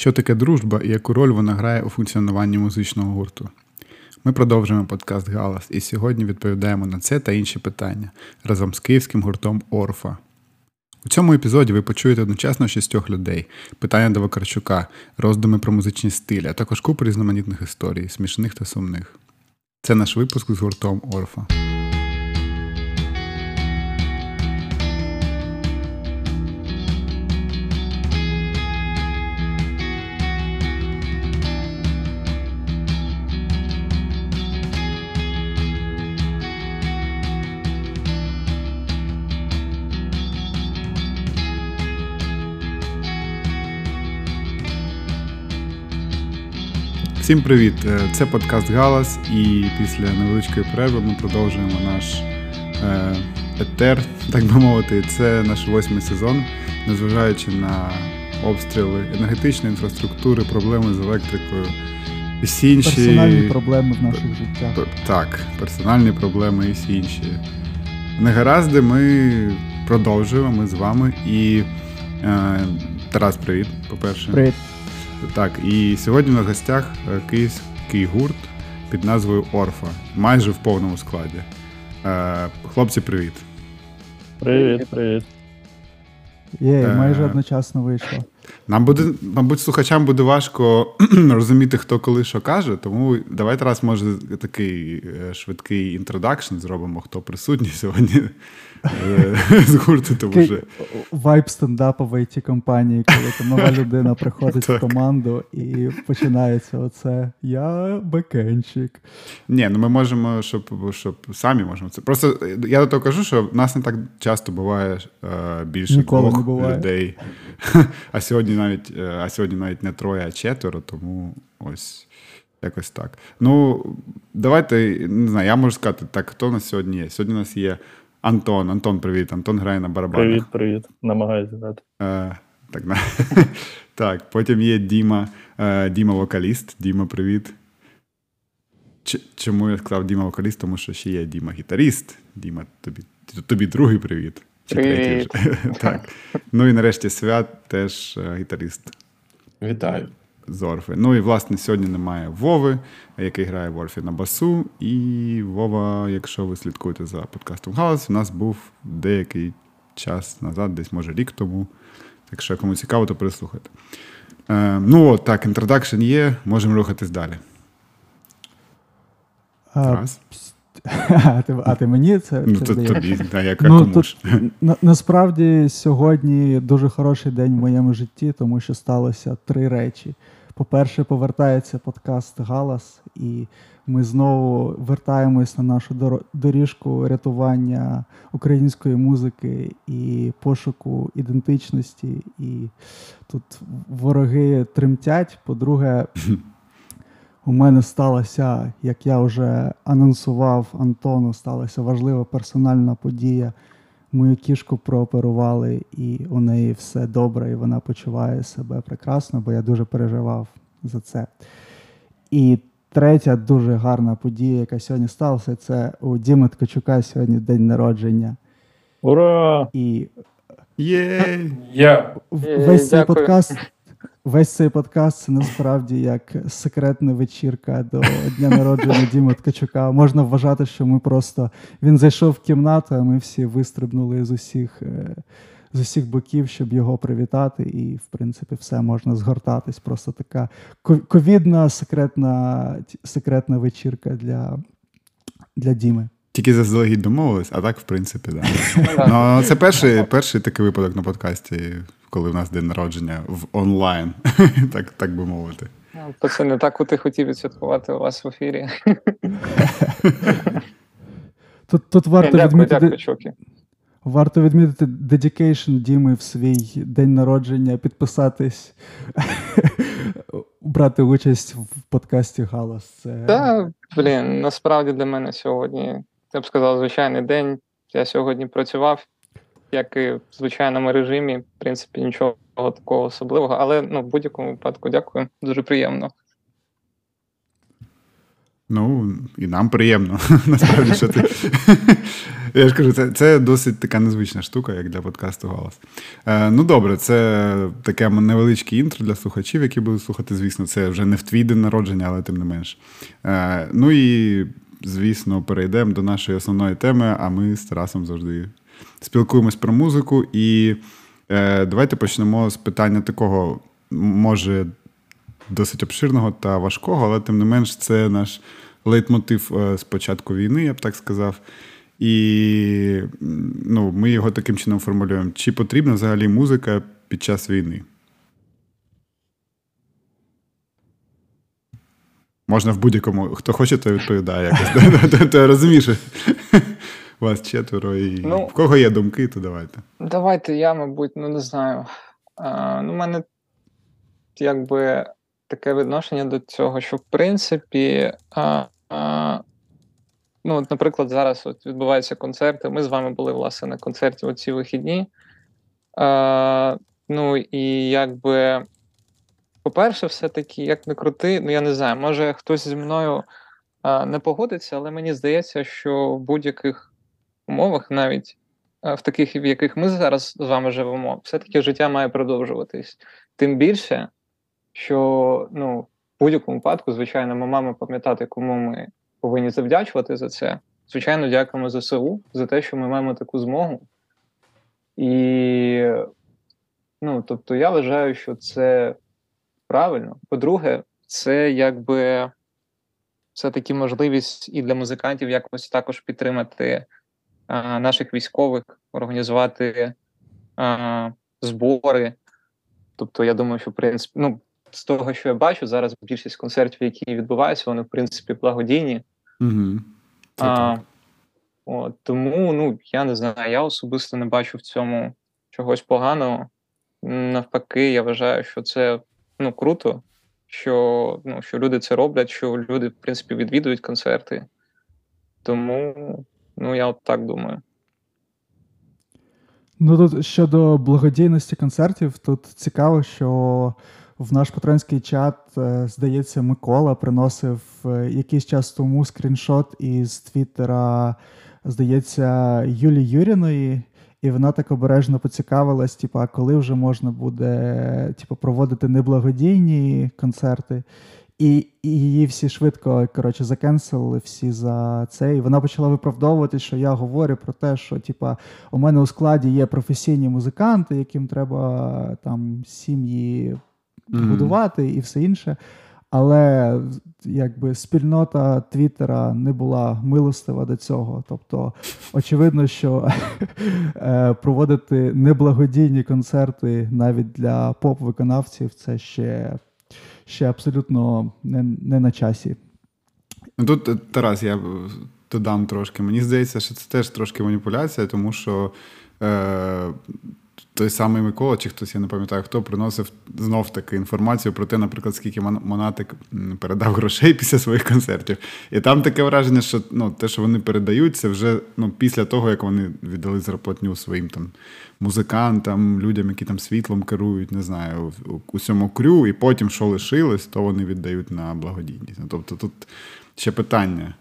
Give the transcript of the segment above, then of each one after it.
Що таке дружба і яку роль вона грає у функціонуванні музичного гурту? Ми продовжуємо подкаст Галас і сьогодні відповідаємо на це та інші питання разом з київським гуртом Орфа. У цьому епізоді ви почуєте одночасно шістьох людей, питання до Вакарчука, роздуми про музичні стилі, а також купу різноманітних історій, смішних та сумних. Це наш випуск з гуртом Орфа. Всім привіт! Е, це подкаст Галас, і після невеличкої перерви ми продовжуємо наш е, етер, так би мовити. Це наш восьмий сезон, незважаючи на обстріли енергетичної інфраструктури, проблеми з електрикою. і всі інші... Персональні проблеми в наших життях. Так, персональні проблеми і всі інші. Негаразди ми продовжуємо, ми з вами. І е, Тарас, привіт, по-перше. Привіт. Так, і сьогодні на гостях е, київський гурт під назвою Орфа, майже в повному складі. Е, хлопці, привіт. Привіт, привіт. Є, майже одночасно вийшло. Нам буде, мабуть, слухачам буде важко розуміти, хто коли що каже, тому давайте раз, може, такий е, швидкий introduction зробимо, хто присутній сьогодні е, з гурту. тому що... Вайб стендапу в it компанії, коли там нова людина приходить в команду і починається оце Я бекенчик. Ні, ну ми можемо, щоб щоб самі можемо це. Просто я до того кажу, що в нас не так часто буває е, більше Ніколи двох буває. людей. А сьогодні навіть е, а сьогодні навіть не троє, а четверо, тому ось якось так. Ну, давайте, не знаю, я можу сказати, так, хто у нас сьогодні є? Сьогодні у нас є Антон. Антон, привіт. Антон грає на барабанах. Привіт, привіт. Намагаюся грати. Е, так, на. так, потім є Діма, е, Діма вокаліст. Діма, привіт. Ч- чому я сказав Діма вокаліст? Тому що ще є Діма гітаріст. Діма, тобі тобі другий привіт. Чи Привіт. так. Ну і нарешті свят теж е, гітаріст. Вітаю. З Орфи. Ну і власне сьогодні немає Вови, який грає в на басу. І Вова, якщо ви слідкуєте за подкастом Галас, у нас був деякий час назад, десь може рік тому. Якщо кому цікаво, то прислухайте. Е, ну от так, introduction є, можемо рухатись далі. А. А ти, а ти мені це Ну, це то тобі, да, як Ну, тут, на, насправді сьогодні дуже хороший день в моєму житті, тому що сталося три речі. По-перше, повертається подкаст Галас, і ми знову вертаємось на нашу доріжку рятування української музики і пошуку ідентичності. І тут вороги тремтять. По-друге, у мене сталася, як я вже анонсував Антону, сталася важлива персональна подія. Мою кішку прооперували, і у неї все добре, і вона почуває себе прекрасно, бо я дуже переживав за це. І третя дуже гарна подія, яка сьогодні сталася, це у Діми Ткачука сьогодні день народження. Ура! І Є! Yeah. Yeah. весь цей дякую. подкаст. Весь цей подкаст це насправді як секретна вечірка до дня народження Діми Ткачука. Можна вважати, що ми просто він зайшов в кімнату, а ми всі вистрибнули з усіх е, з усіх боків, щоб його привітати. І, в принципі, все можна згортатись. Просто така ковідна секретна, секретна вечірка для, для Діми. Тільки заздалегідь домовились, а так, в принципі, да. Да. Ну, це перший, перший такий випадок на подкасті, коли в нас день народження в онлайн, так, так би мовити. Ну, То це не так, і хотів відсвяткувати у вас в ефірі. Тут, тут варто Дякую, відмітити. дякую, чуваки. Варто відмітити dedication Діми в свій день народження, підписатись, брати участь в подкасті Галас. Це Та, блін, насправді для мене сьогодні, я б сказав, звичайний день. Я сьогодні працював, як і в звичайному режимі. В принципі, нічого такого особливого, але ну, в будь-якому випадку дякую. Дуже приємно. Ну, і нам приємно, насправді, що ти. Я ж кажу, це це досить така незвична штука, як для подкасту Голос. Е, Ну, добре, це таке невеличке інтро для слухачів, які будуть слухати. Звісно, це вже не в твій день народження, але тим не менш. Е, Ну і, звісно, перейдемо до нашої основної теми, а ми з Тарасом завжди спілкуємось про музику. І е, давайте почнемо з питання такого, може, досить обширного та важкого, але тим не менш, це наш лейтмотив е, з початку війни, я б так сказав. І ну, ми його таким чином формулюємо. Чи потрібна взагалі музика під час війни? Можна в будь-якому, хто хоче, то відповідає якось. Ти розумієш, вас четверо, і ну, в кого є думки, то давайте. Давайте я, мабуть, ну не знаю. А, ну, У мене якби таке відношення до цього, що в принципі, а, а, ну, от, наприклад, зараз от відбуваються концерти. Ми з вами були, власне, на концерті у ці вихідні. А, Ну і якби, по-перше, все-таки, як не крути, ну я не знаю, може хтось зі мною а, не погодиться, але мені здається, що в будь-яких умовах, навіть в таких, в яких ми зараз з вами живемо, все-таки життя має продовжуватись. Тим більше що ну, в будь-якому випадку, звичайно, ми маємо пам'ятати, кому ми повинні завдячувати за це. Звичайно, дякуємо ЗСУ за те, що ми маємо таку змогу. І, ну, тобто, я вважаю, що це правильно. По-друге, це якби все-таки можливість і для музикантів якось також підтримати наших військових, організувати а, збори. Тобто, я думаю, що в принципі, ну, з того, що я бачу, зараз більшість концертів, які відбуваються, вони в принципі благодійні. Угу. А, от, Тому ну, я не знаю, я особисто не бачу в цьому чогось поганого. Навпаки, я вважаю, що це ну, круто, що ну, що люди це роблять, що люди, в принципі, відвідують концерти. Тому ну, я от так думаю. Ну тут щодо благодійності концертів, тут цікаво, що в наш патронський чат, е, здається, Микола приносив е, якийсь час тому скріншот із Твіттера, здається, Юлії Юріної. І вона так обережно поцікавилась, типу, коли вже можна буде типу, проводити неблагодійні концерти. І і її всі швидко коротше, закенселили всі за це. І вона почала виправдовувати, що я говорю про те, що типа, у мене у складі є професійні музиканти, яким треба там сім'ї будувати і все інше. Але якби спільнота Твіттера не була милостива до цього. Тобто, очевидно, що е, проводити неблагодійні концерти навіть для поп-виконавців це ще ще абсолютно не, не на часі. Ну, тут е, Тарас, я додам трошки. Мені здається, що це теж трошки маніпуляція, тому що. Е, той самий Микола, чи хтось, я не пам'ятаю, хто приносив знов таки інформацію про те, наприклад, скільки Монатик передав грошей після своїх концертів. І там таке враження, що ну, те, що вони передають, це вже ну, після того, як вони віддали зарплатню своїм там музикантам, людям, які там світлом керують, не знаю, усьому крю, і потім, що лишилось, то вони віддають на благодійність. Ну, тобто тут ще питання.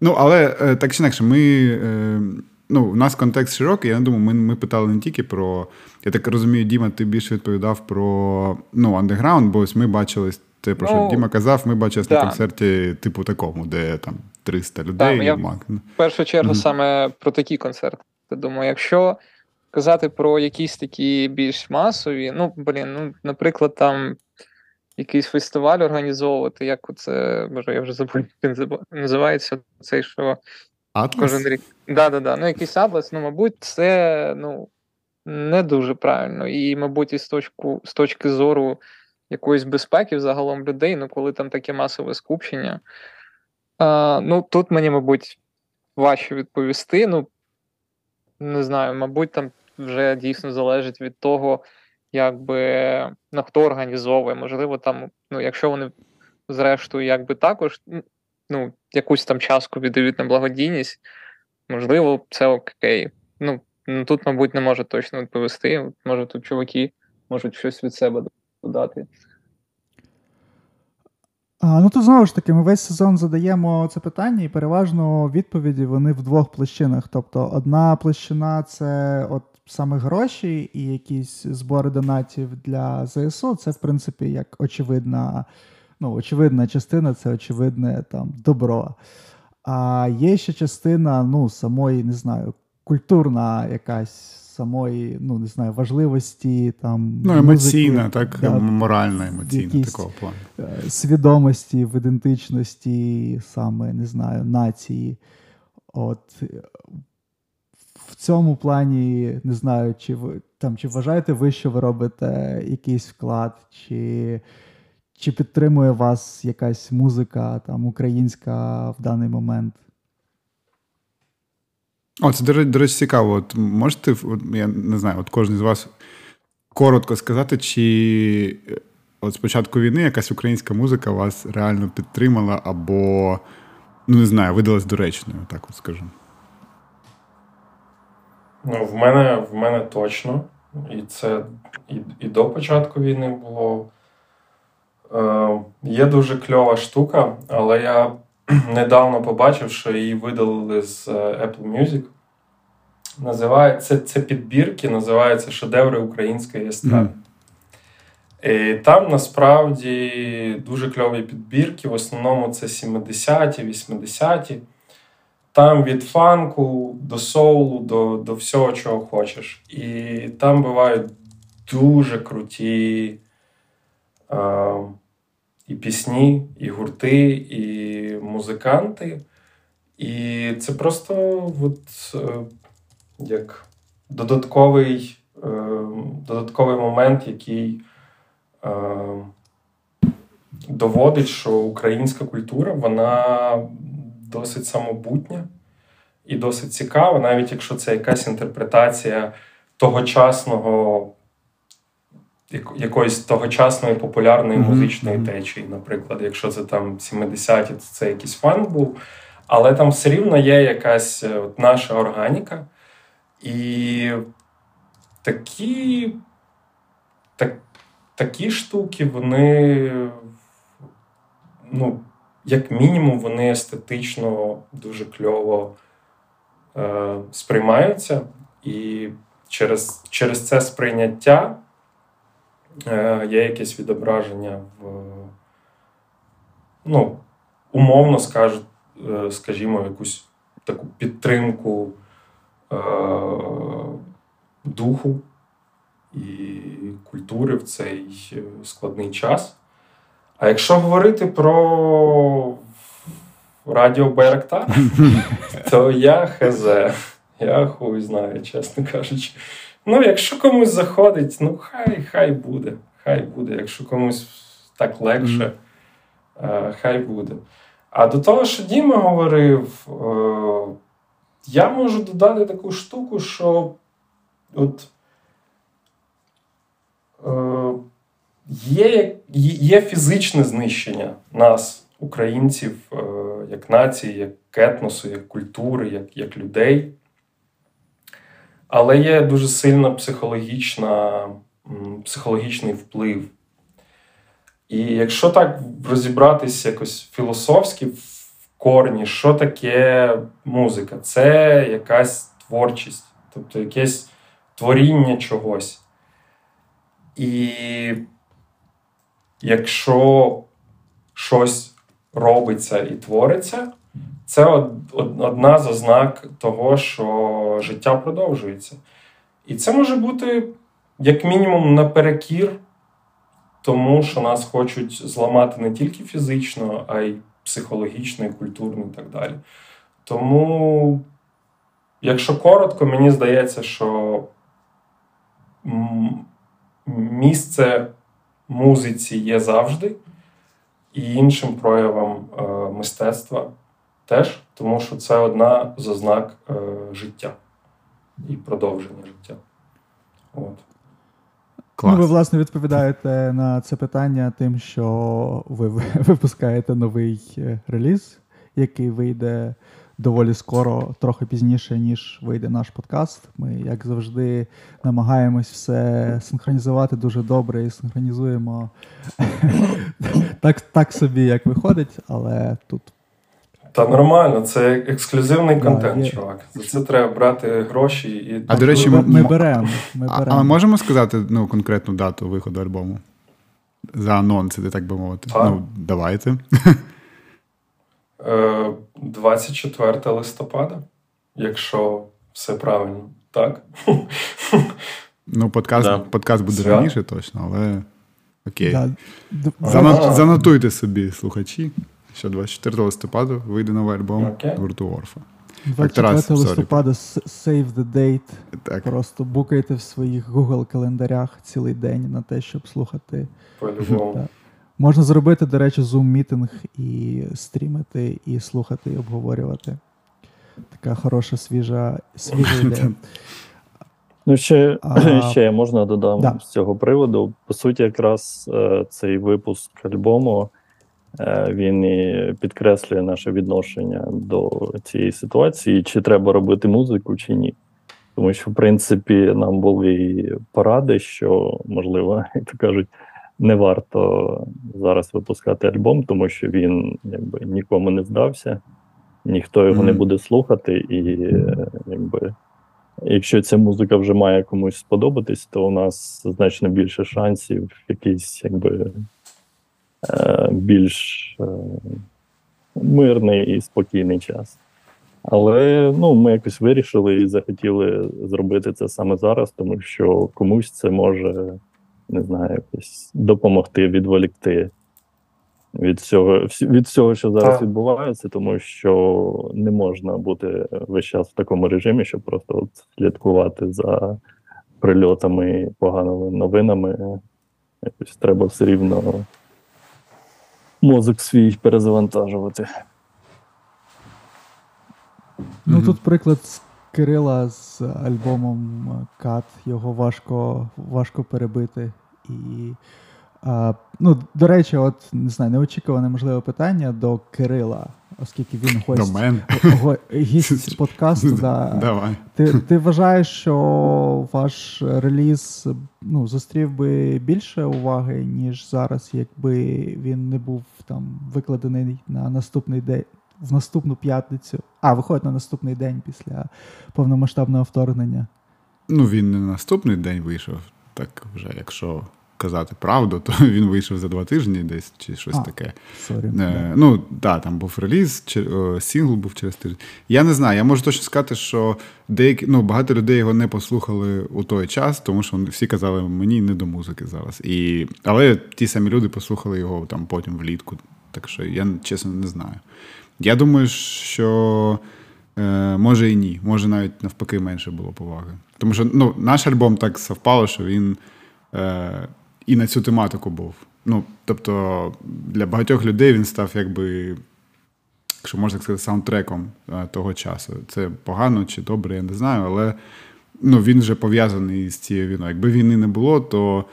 Ну, але е, так чи інакше, ми. Ну, у нас контекст широкий. Я думаю, ми ми питали не тільки про. Я так розумію, Діма, ти більше відповідав про ну, андеграунд, бо ось ми бачили те, про що ну, Діма казав, ми бачились да. на концерті, типу такому, де там 300 людей. Да, я мак. В першу чергу mm-hmm. саме про такі концерти. Думаю, якщо казати про якісь такі більш масові, ну, блін, ну, наприклад, там. Якийсь фестиваль організовувати, як це, може, я вже забув, він називається цей, що Атлас? Кожен рік. Да, да, да. Ну, якийсь атлас, ну, мабуть, це ну, не дуже правильно. І, мабуть, із точку, з точки зору якоїсь безпеки загалом людей, ну, коли там таке масове скупчення. А, Ну, тут мені, мабуть, важче відповісти. Ну, не знаю, мабуть, там вже дійсно залежить від того, якби на хто організовує. Можливо, там, ну, якщо вони, зрештою, якби також ну, якусь там частку віддають на благодійність, можливо, це окей. Ну, тут, мабуть, не можу точно відповісти. Може, тут чуваки можуть щось від себе додати. А, Ну, то знову ж таки, ми весь сезон задаємо це питання, і переважно відповіді вони в двох площинах. Тобто, одна площина це от саме гроші і якісь збори донатів для ЗСУ. Це, в принципі, як очевидна, ну, очевидна частина, це очевидне там добро. А є ще частина, ну, самої, не знаю, культурна якась самої, ну не знаю, важливості там. Ну, емоційна, музики, так, да, моральна, емоційна такого плану. е, Свідомості в ідентичності, саме не знаю, нації. От в цьому плані не знаю, чи ви там чи вважаєте ви, що ви робите якийсь вклад, чи чи підтримує вас якась музика там українська в даний момент? О, це, до речі, до речі, цікаво. От можете, от, я не знаю, от кожен з вас коротко сказати, чи е, от з початку війни якась українська музика вас реально підтримала, або, ну не знаю, видалась доречною, так от скажу. Ну, в мене в мене точно. І це і, і до початку війни було. Е, Є дуже кльова штука, але я недавно побачив, що її видалили з е, Apple Music. Називається це підбірки, називаються Шедеври української естради. Mm. І Там насправді дуже кльові підбірки. В основному це 70-ті, 80-ті. Там від фанку до соулу, до до всього, чого хочеш. І там бувають дуже круті і пісні, і гурти, і музиканти. І це просто от, е, як додатковий е, додатковий момент, який е, доводить, що українська культура вона досить самобутня і досить цікава, навіть якщо це якась інтерпретація тогочасного. Якоїсь тогочасної популярної музичної mm-hmm. течії, наприклад, якщо це там 70-ті, то це якийсь фанк був, але там все рівно є якась от наша органіка. І такі так, такі штуки, вони, ну, як мінімум, вони естетично дуже кльово е, сприймаються. І через через це сприйняття е, є якесь відображення в, ну, умовно скажу, е, скажімо, якусь таку підтримку е, духу і культури в цей складний час. А якщо говорити про Радіо Байрактар, то я хз. Я хуй знаю, чесно кажучи. Ну, якщо комусь заходить, ну хай хай буде. Хай буде. Якщо комусь так легше, mm. хай буде. А до того, що Діма говорив, е, я можу додати таку штуку, що от е, є, є фізичне знищення нас, українців, е, як нації, як етносу, як культури, як, як людей. Але є дуже сильно психологічна, психологічний вплив. І якщо так розібратися якось філософськи в корні, що таке музика? Це якась творчість, тобто якесь творіння чогось. І якщо щось робиться і твориться, це одна з ознак того, що життя продовжується. І це може бути, як мінімум, наперекір тому, що нас хочуть зламати не тільки фізично, а й психологічно, і культурно і так далі. Тому, якщо коротко, мені здається, що місце музиці є завжди, і іншим проявам е, мистецтва теж, тому що це одна з ознак е, життя і продовження життя. От. Клас. Ну, ви, власне, відповідаєте на це питання тим, що ви випускаєте новий е, реліз, який вийде доволі скоро, трохи пізніше, ніж вийде наш подкаст. Ми, як завжди, намагаємось все синхронізувати дуже добре і синхронізуємо Так, так собі, як виходить, але тут Та нормально, це ексклюзивний контент, є. чувак. За це треба брати гроші і. А, до речі, ми, ми беремо. Ми беремо. а ми можемо сказати ну, конкретну дату виходу альбому? За анонси, так би мовити. Так. Ну, давайте. Е, 24 листопада, якщо все правильно, так? Ну, подкаст, Да. подкаст буде Свято. раніше точно, але окей. Да. Д- Зано- Ага. Занотуйте собі, слухачі, що 24 листопада вийде новий альбом Окей. гурту Орфа. 24 Тарас, листопада save the date. Так, Просто букайте в своїх Google календарях цілий день на те, щоб слухати. По-любому. Можна зробити, до речі, зум-мітинг і стрімити, і слухати, і обговорювати. Така хороша, свіжа, свіжа ідея. Ну, ще, А, ще я можна додам да. з цього приводу. По суті, якраз е, цей випуск альбому він і підкреслює наше відношення до цієї ситуації, чи треба робити музику, чи ні. Тому що, в принципі, нам були поради, що, можливо, як то кажуть, не варто зараз випускати альбом, тому що він якби нікому не здався, ніхто його не буде слухати, і е, якби Якщо ця музика вже має комусь сподобатись, то у нас значно більше шансів якийсь якби е, більш е, мирний і спокійний час. Але ну, ми якось вирішили і захотіли зробити це саме зараз, тому що комусь це може не знаю, якось допомогти відволікти від всього, від всього, що зараз відбувається, тому що не можна бути весь час в такому режимі, щоб просто от слідкувати за прильотами, поганими новинами. Якось треба все рівно мозок свій перезавантажувати. Ну тут приклад з Кирила з альбомом Кат. Його важко, важко перебити. І, а, ну, до речі, от не знаю, неочікуване можливе питання до Кирила, оскільки він до гость, мене. го- гість подкасту. Да. Давай. Ти, ти вважаєш, що ваш реліз ну, зустрів би більше уваги, ніж зараз, якби він не був там викладений на наступний день в наступну п'ятницю. А, виходить на наступний день після повномасштабного вторгнення. Ну, він не на наступний день вийшов. Так вже, якщо казати правду, то він вийшов за два тижні десь чи щось А, таке. Sorry. Е, ну, так, там був реліз, чи, о, сингл був через тиждень. Я не знаю, я можу точно сказати, що деякі, ну, багато людей його не послухали у той час, тому що всі казали, мені не до музики зараз. І, але ті самі люди послухали його там потім влітку. Так що я чесно не знаю. Я думаю, що е, може і ні. Може навіть навпаки менше було поваги. Тому що ну, наш альбом так совпало, що він е, і на цю тематику був. Ну, тобто, для багатьох людей він став якби, якщо можна сказати, саундтреком е, того часу. Це погано чи добре, я не знаю, але ну, він вже пов'язаний з цією війною. Якби війни не було, то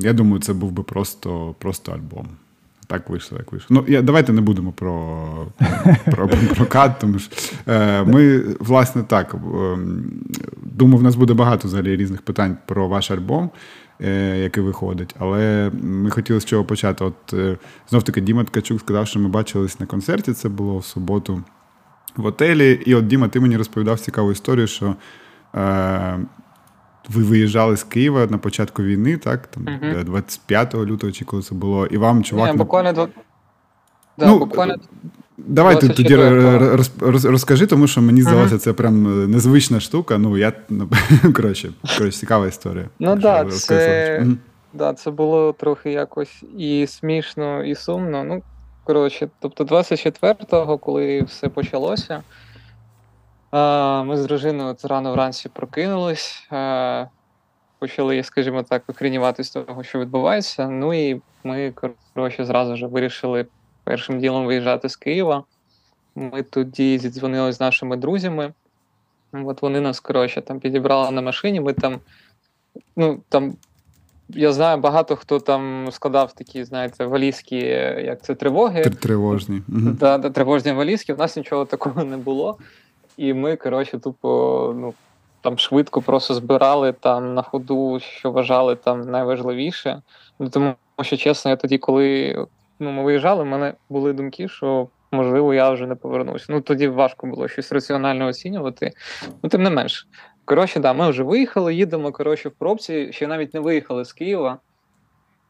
я думаю, це був би просто, просто альбом. Так вийшло, як вийшло. Ну, я, давайте не будемо про, про, про прокат, тому що е, ми, власне, так. Е, думаю, в нас буде багато взагалі різних питань про ваш альбом, який виходить. Але ми хотіли з чого почати. От е, знов таки Діма Ткачук сказав, що ми бачились на концерті. Це було в суботу в отелі. І от Діма, ти мені розповідав цікаву історію, що. Е, ви виїжджали з Києва на початку війни, так? Там Мгм. 25 лютого чи коли це було, і вам чувак. Ні, буквально. Да, Ну, буквально Давай ти тоді 24-го. роз, роз, розкажи, тому що мені здалося, це прям е, незвична штука. Ну, я ну, коротше, коротше, цикава історія. Ну да, це- Мгм. Да, це було трохи якось і смішно, і сумно. Ну, коротше, тобто 24-го, коли все почалося, ми з дружиною от рано вранці прокинулись, почали, скажімо так, з того, що відбувається. Ну і ми, коротше, зразу ж вирішили першим ділом виїжджати з Києва. Ми тоді зідзвонили з нашими друзями. От вони нас, коротше, там підібрали на машині. Ми там, ну, там я знаю, багато хто там складав такі, знаєте, валізки, як це тривоги. Тривожні. Да, да, тривожні валізки. У нас нічого такого не було. І ми, коротше, тупо, ну, там швидко просто збирали там на ходу, що вважали там найважливіше. Ну, тому що, чесно, я тоді, коли ну, ми виїжджали, в мене були думки, що можливо я вже не повернусь. Ну тоді важко було щось раціонально оцінювати. Ну, тим не менш. Коротше, да, ми вже виїхали, їдемо коротше, в пробці, ще навіть не виїхали з Києва.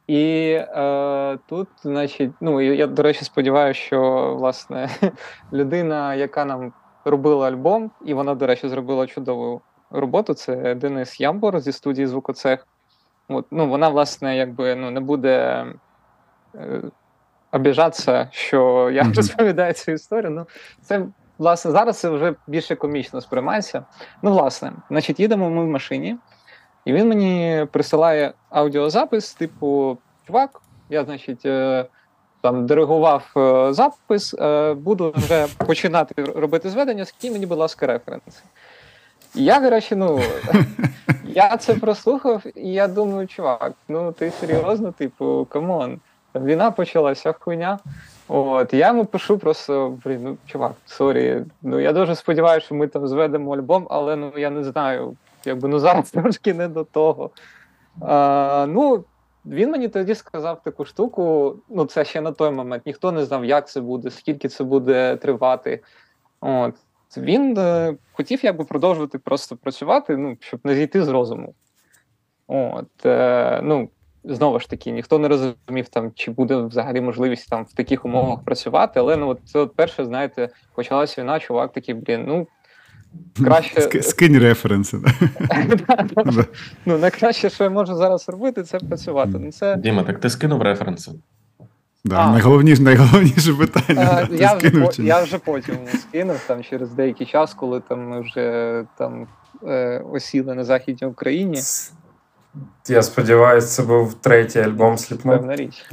І е, тут, значить, ну я, до речі, сподіваюся, що власне людина, яка нам робила альбом, і вона, до речі, зробила чудову роботу. Це Денис Ямбор зі студії Звукоцех. От, ну, Вона, власне, якби ну, не буде е, обіжатися, що я mm-hmm. розповідаю цю історію. Ну, це, власне, зараз це вже більше комічно сприймається. Ну, власне, значить, їдемо ми в машині, і він мені присилає аудіозапис, типу, чувак, я, значить, е, там диригував е, запис, е, буду вже починати робити зведення, скинь мені, будь ласка, референси. Я, речі, ну я це прослухав, і я думаю, чувак, ну ти серйозно, типу, come on, війна почалася хуйня. От, я йому пишу просто, блін, ну чувак, sorry. Ну я дуже сподіваюся, що ми там зведемо альбом, але ну я не знаю, якби ну зараз трошки не до того. А, Ну, він мені тоді сказав таку штуку. Ну, це ще на той момент. Ніхто не знав, як це буде, скільки це буде тривати. От. Він е, хотів якби продовжувати просто працювати, ну, щоб не зійти з розуму. От, е, ну, Знову ж таки, ніхто не розумів, там, чи буде взагалі можливість там в таких умовах працювати. Але ну, от це от перше, знаєте, почалася війна, чувак такий, блін, ну. Краще... Скинь референси. Ну, найкраще, що я можу зараз робити, це працювати. Ну, це... Діма, так ти скинув референси? Да, найголовніше найголовніше питання. А, я, вже, я вже потім скинув там через деякий час, коли там ми вже там е, осіли на Західній Україні. Я сподіваюся, це був третій альбом Сліпно. Певна річ.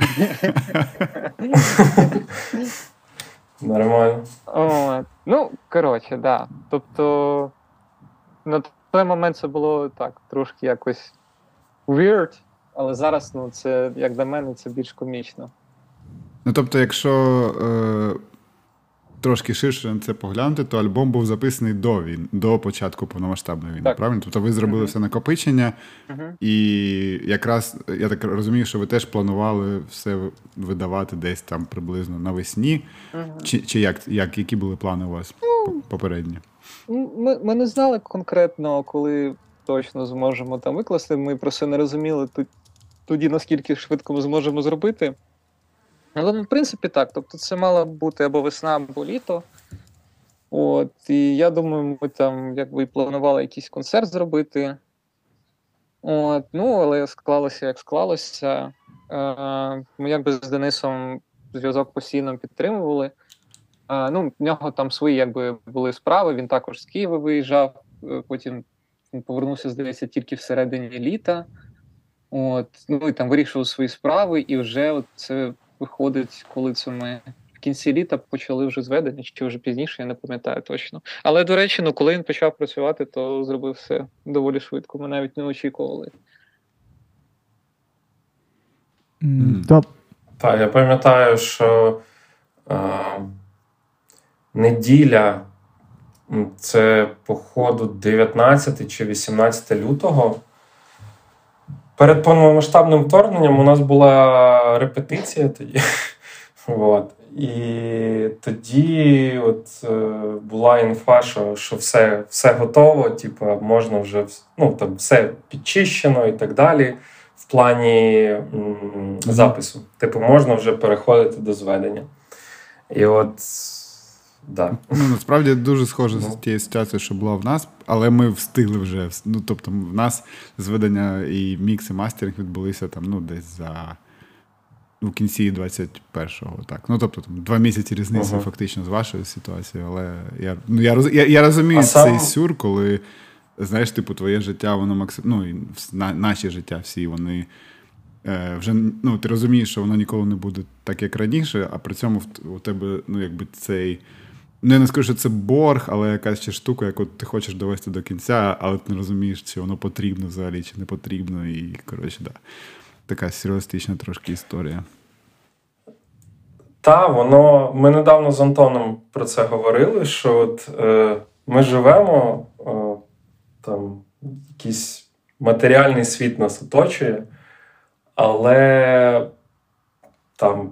Нормально. Ну, коротше, да. Тобто на той момент це було так, трошки якось weird, але зараз, ну, це, як для мене, це більш комічно. Ну, тобто, якщо е, трошки ширше на це поглянути, то альбом був записаний до він, до початку повномасштабної війни. Так. Правильно? Тобто ви зробили uh-huh. все накопичення, uh-huh. і якраз я так розумію, що ви теж планували все видавати десь там приблизно навесні. Uh-huh. Чи чи як, як, які були плани у вас ну, попередні? Ми ми не знали конкретно, коли точно зможемо там викласти. Ми просто не розуміли тоді, наскільки швидко ми зможемо зробити. Але, ну, в принципі, так. Тобто, це мало бути або весна, або літо. От, І я думаю, ми там якби планували якийсь концерт зробити. От, Ну, але склалося, як склалося. Е, Ми якби з Денисом зв'язок постійно підтримували. Е, ну, В нього там свої якби були справи, він також з Києва виїжджав, е, потім він повернувся, здається, тільки всередині літа. От, Ну і там вирішував свої справи, і вже от це виходить, коли це ми в кінці літа почали вже зведення, чи вже пізніше, я не пам'ятаю точно. Але, до речі, ну коли він почав працювати, то зробив все доволі швидко. Ми навіть не очікували. Mm. Так, я пам'ятаю, що е, неділя це, походу, 19 чи 18 лютого. Перед повномасштабним вторгненням у нас була репетиція тоді. От. І тоді от е, була інфа, що що все все готово, типу, можна вже ну, там все підчищено і так далі. В плані м- запису. Типу, можна вже переходити до зведення. І от Да. Ну, Насправді дуже схоже з тією ситуацією, що була в нас, але ми встигли вже. Ну, Тобто, в нас зведення і мікс, і мастеринг відбулися там, ну, десь за у кінці 21-го. так. Ну, тобто, там, два місяці різниці uh-huh. фактично з вашою ситуацією, але я ну, я, я, я розумію а цей сам... сюр, коли, знаєш, типу, твоє життя, воно максим... ну, на, наші життя всі, вони. Е, вже ну, ти розумієш, що воно ніколи не буде так, як раніше, а при цьому у тебе ну, якби цей Ну, я не скажу, що це борг, але якась ще штука, яку ти хочеш довести до кінця, але ти не розумієш, чи воно потрібно взагалі, чи не потрібно. І, коротше, да. така сюрреалістична трошки історія. Та, воно. Ми недавно з Антоном про це говорили, що от е, ми живемо, е, там якийсь матеріальний світ нас оточує, але там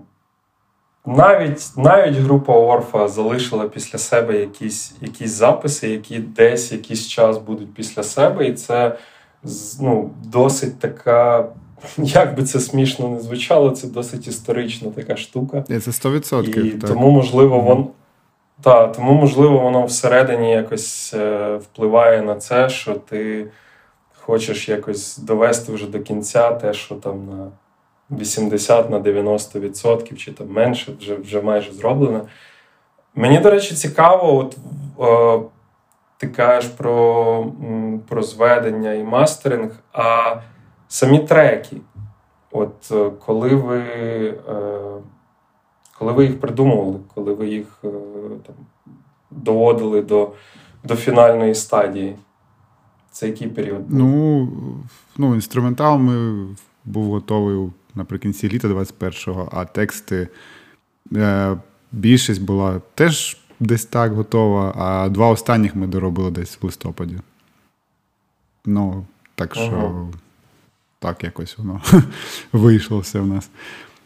навіть навіть група Орфа залишила після себе якісь якісь записи, які десь якийсь час будуть після себе, і це ну, досить така. Як би це смішно не звучало, це досить історична така штука. Це 100%. І так. тому, можливо, вон, та, тому, можливо, воно всередині якось е, впливає на це, що ти хочеш якось довести вже до кінця те, що там на 80 на 90% чи там менше, вже вже майже зроблено. Мені, до речі, цікаво, от е, ти кажеш про, про зведення і мастеринг, а самі треки. От е, коли ви е, коли ви їх придумували, коли ви їх е, там, доводили до до фінальної стадії, це який період? Ну, ну, інструментал ми був готовий наприкінці літа 21-го, а тексти е, більшість була теж десь так готова, а два останніх ми доробили десь в листопаді. Ну, так що ага. так якось воно вийшло все в нас.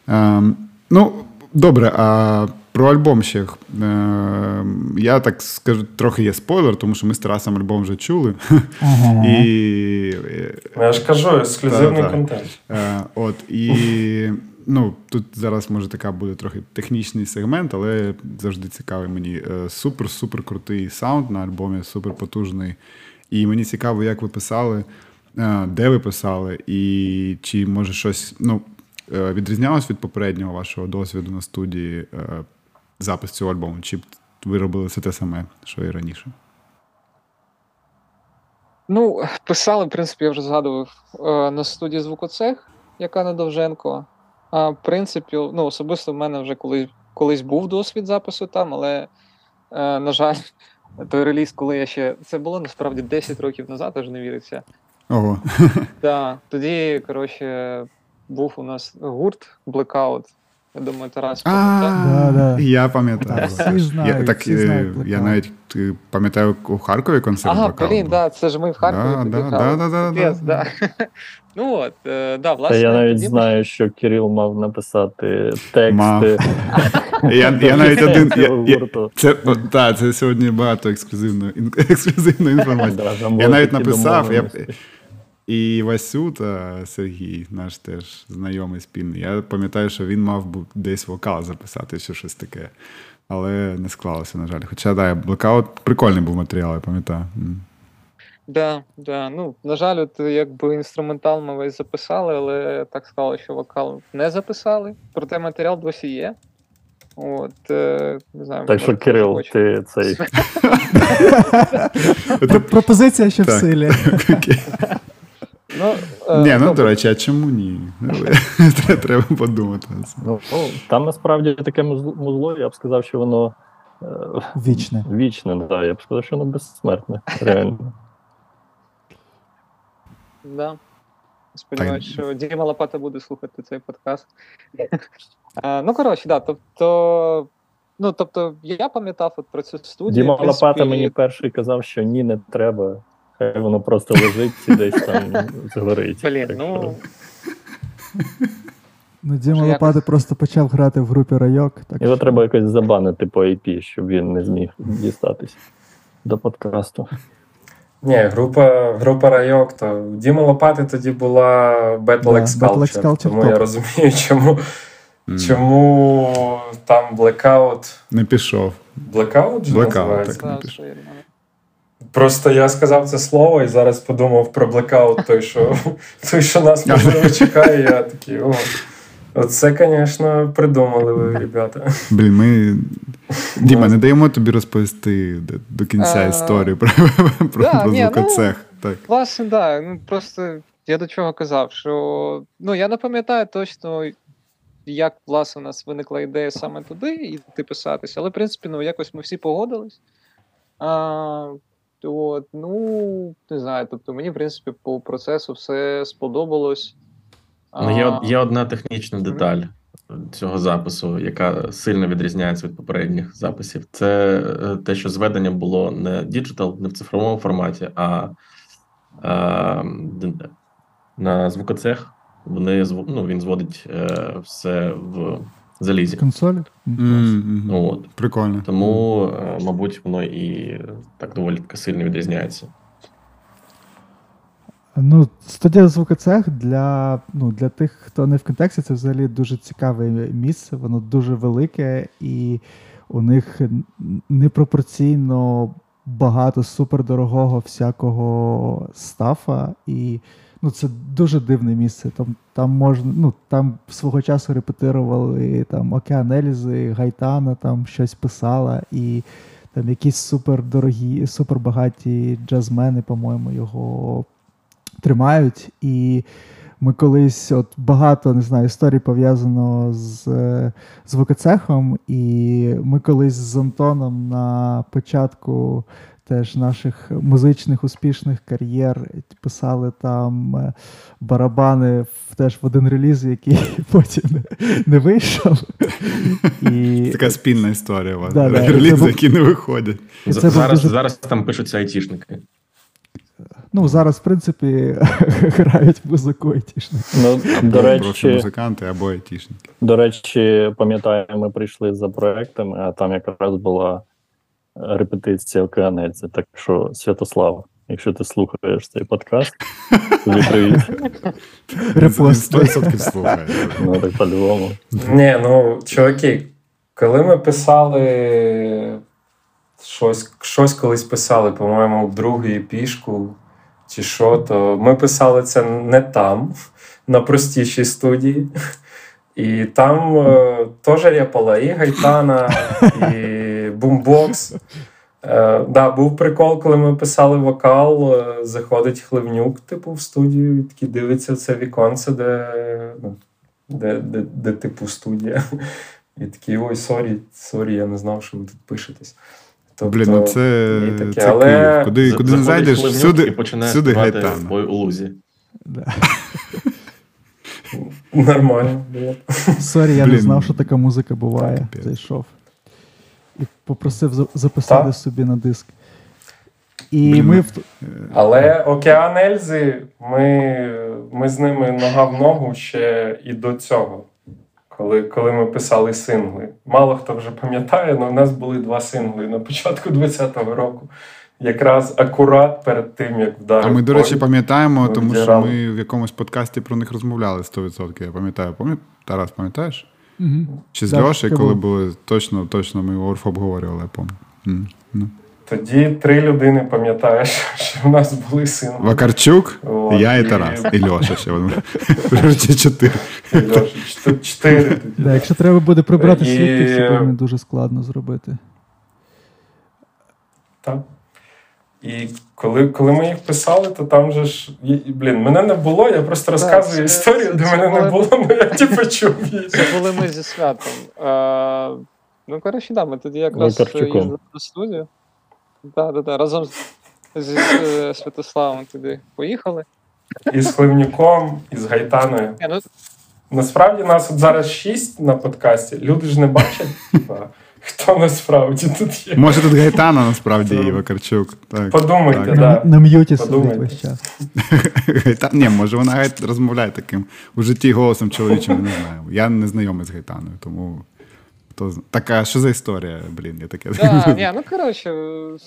Е, ну, добре, а про альбом ще. Е, я так скажу, трохи є спойлер, тому що ми з Тарасом альбом вже чули. Ага. І... Ну, я ж кажу, ексклюзивний та, контент. Е, от, і ну, Тут зараз може така буде трохи технічний сегмент, але завжди цікавий мені. Супер-супер крутий саунд на альбомі, супер потужний. І мені цікаво, як ви писали, е, де ви писали, і чи може щось. ну, Відрізнялось від попереднього вашого досвіду на студії запис цього альбому? Чи ви робили все те саме, що і раніше? Ну, писали, в принципі, я вже згадував е, на студії звукоцех, яка на Довженко. А в принципі, ну, особисто в мене вже колись колись був досвід запису там, але, е, на жаль, той реліз, коли я ще. Це було насправді 10 років назад, аж не віриться. Ого. Так, тоді, коротше, був у нас гурт Blackout. Я думаю, Тарас пам'ятає. Я пам'ятаю. Я навіть пам'ятаю у Харкові концерт. Ага, блін, так, це ж ми в Харкові. Ну от, е, да, власне. Я навіть знаю, що Кирил мав написати тексти. Я навіть один. Це так, це сьогодні багато ексклюзивної інформації. Я навіть написав. І Васюта Сергій, наш теж знайомий спільний. Я пам'ятаю, що він мав десь вокал записати чи щось таке. Але не склалося, на жаль. Хоча, да, блокаут прикольний був матеріал, я пам'ятаю. Да, да. Ну, на жаль, от якби інструментал ми весь записали, але так склалося, що вокал не записали. Проте матеріал досі є. От, е, не знаю, Так що, Кирил, ти цей. Пропозиція ще в силі. Ну, е, Ні, ну до речі, а чому ні? Треба подумати. Ну, Там насправді таке музло, я б сказав, що воно е, вічне. Вічне, так. Я б сказав, що воно безсмертне, реально. Да. Сподіваюся, що Діма Лопата буде слухати цей подкаст. Ну, коротше, да, тобто. Ну, тобто, я пам'ятав от про цю студію. Діма Лопата мені перший казав, що ні, не треба. Хай воно просто лежить і десь там згорить. Блін, ну. Ну, Діма Лопати просто почав грати в групі райок. Так Його що... треба якось забанити по IP, щоб він не зміг дістатись до подкасту. Ні, група група Райок, то Діма Лопати тоді була Battle X Culture, Culture, тому top. я розумію, чому mm. чому там Blackout не пішов. Blackout? Blackout, так не пішов. Просто я сказав це слово і зараз подумав про блекаут, той, що той, що нас можливо чекає. Я такий, о, оце, звісно, придумали ви, ребята. Блін, ми. Діма, не даємо тобі розповісти до кінця історію про про звукоцех. Ну, власне, так. Ну, просто я до чого казав, що ну, я не пам'ятаю точно. Як власне у нас виникла ідея саме туди йти писатися, але в принципі ну якось ми всі погодились. А, От, ну, не знаю, тобто мені, в принципі, по процесу все сподобалось. Ну, Є є одна технічна деталь цього запису, яка сильно відрізняється від попередніх записів. Це е, те, що зведення було не digital, не в цифровому форматі, а, а на звукоцех. Вони ну, Він зводить е, все в залізі. Консолі? Mm-hmm. От. Прикольно. Тому, е, мабуть, воно і так доволі таки сильно відрізняється. Ну, студія звукоцех для ну, для тих, хто не в контексті, це взагалі дуже цікаве місце, воно дуже велике, і у них непропорційно багато супердорогого всякого стафа. І ну, це дуже дивне місце. Там там можна, ну, там свого часу репетирували там Океан Елізи, Гайтана там щось писала, і там якісь супердорогі, супербагаті джазмени, по-моєму, його тримають. І ми колись от багато не знаю, історій пов'язано з звукоцехом, і ми колись з Антоном на початку теж наших музичних успішних кар'єр писали там е, барабани в теж в один реліз, який потім не вийшов. І... Така спільна історія. у вас. Да, Релізи, да, які не виходять. Зараз, дуже... зараз там пишуться айтішники. Ну, зараз, в принципі, грають музику айтішники. Ну, до речі, музиканти або айтішники. До речі, пам'ятаю, ми прийшли за проектами, а там якраз була репетиція Океанельця. Так що, Святослав, якщо ти слухаєш цей подкаст, тобі привіт. Репост. 100% слухає. Ну, так по-любому. Ні, ну, чуваки, коли ми писали щось, щось колись писали, по-моєму, другу пішку чи що, то ми писали це не там, на простішій студії. І там е, теж репала і гайтана, і бумбокс. Е, да, Був прикол, коли ми писали вокал, е, заходить Хливнюк, типу, в студію, і такий дивиться це віконце, де, ну, де, де, де, типу, студія. І такий, ой, sorry, sorry, я не знав, що ви тут пишетесь. Тобто, Блін, ну це, таке, це але... Куди, куди не зайдеш, всюди, всюди Гайтана. в лузі. Да. Нормально. Sorry, я Блін. не знав, що така музика буває. Зайшов. І попросив записати так. собі на диск. І Блін. ми... Але Океан Ельзи, ми, ми з ними нога в ногу ще і до цього. Коли коли ми писали сингли. Мало хто вже пам'ятає, але у нас були два сингли на початку 20-го року якраз акурат перед тим, як вдарив. А ми, до речі, пам'ятаємо, тому що ми в якомусь подкасті про них розмовляли 100%. Я пам'ятаю, Пам'ят... Тарас, пам'ятаєш? Угу. Чи з Льошею, коли були точно, точно ми Орф обговорювали, я пам'ятаю. Ну. Тоді три людини пам'ятаєш, що в нас були сини. Вакарчук, От, я і Тарас, і Льоша ще. Вже чотири. Чотири. Да, якщо треба буде прибрати і... свідків, це буде дуже складно зробити. Так. І коли коли ми їх писали, то там же ж блін, мене не було, я просто розказую це, історію, де мене не було, але я типу чув її. Це були ми зі святом. А, Ну, коротше, да, ми тоді якраз їздили до студію. Да, да, да, разом з, з, з Святославом туди поїхали. І з Хливнюком, і з Гайтаною. ну... Насправді нас от зараз шість на подкасті. Люди ж не бачать. Хто насправді тут є? Може тут Гайтана насправді і Вакарчук. Так, Подумайте, так. Да. На м'юті сидить весь час. Гайтан... Ні, може вона розмовляє таким у житті голосом чоловічим, не знаю. Я не знайомий з Гайтаною, тому. То... Так, що за історія, блін, я таке. Да, ні, ну коротше,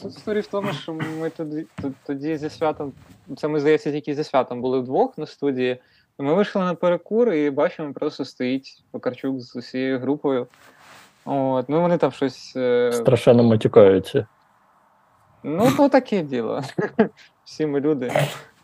історія в тому, що ми тоді тоді зі святом, це ми, здається, тільки зі святом були вдвох на студії. Ми вийшли на перекур і бачимо, просто стоїть Покарчук з усією групою. От, Ну вони там щось. Е... Страшенно матюкаються. Ну, то таке діло. Всі ми люди.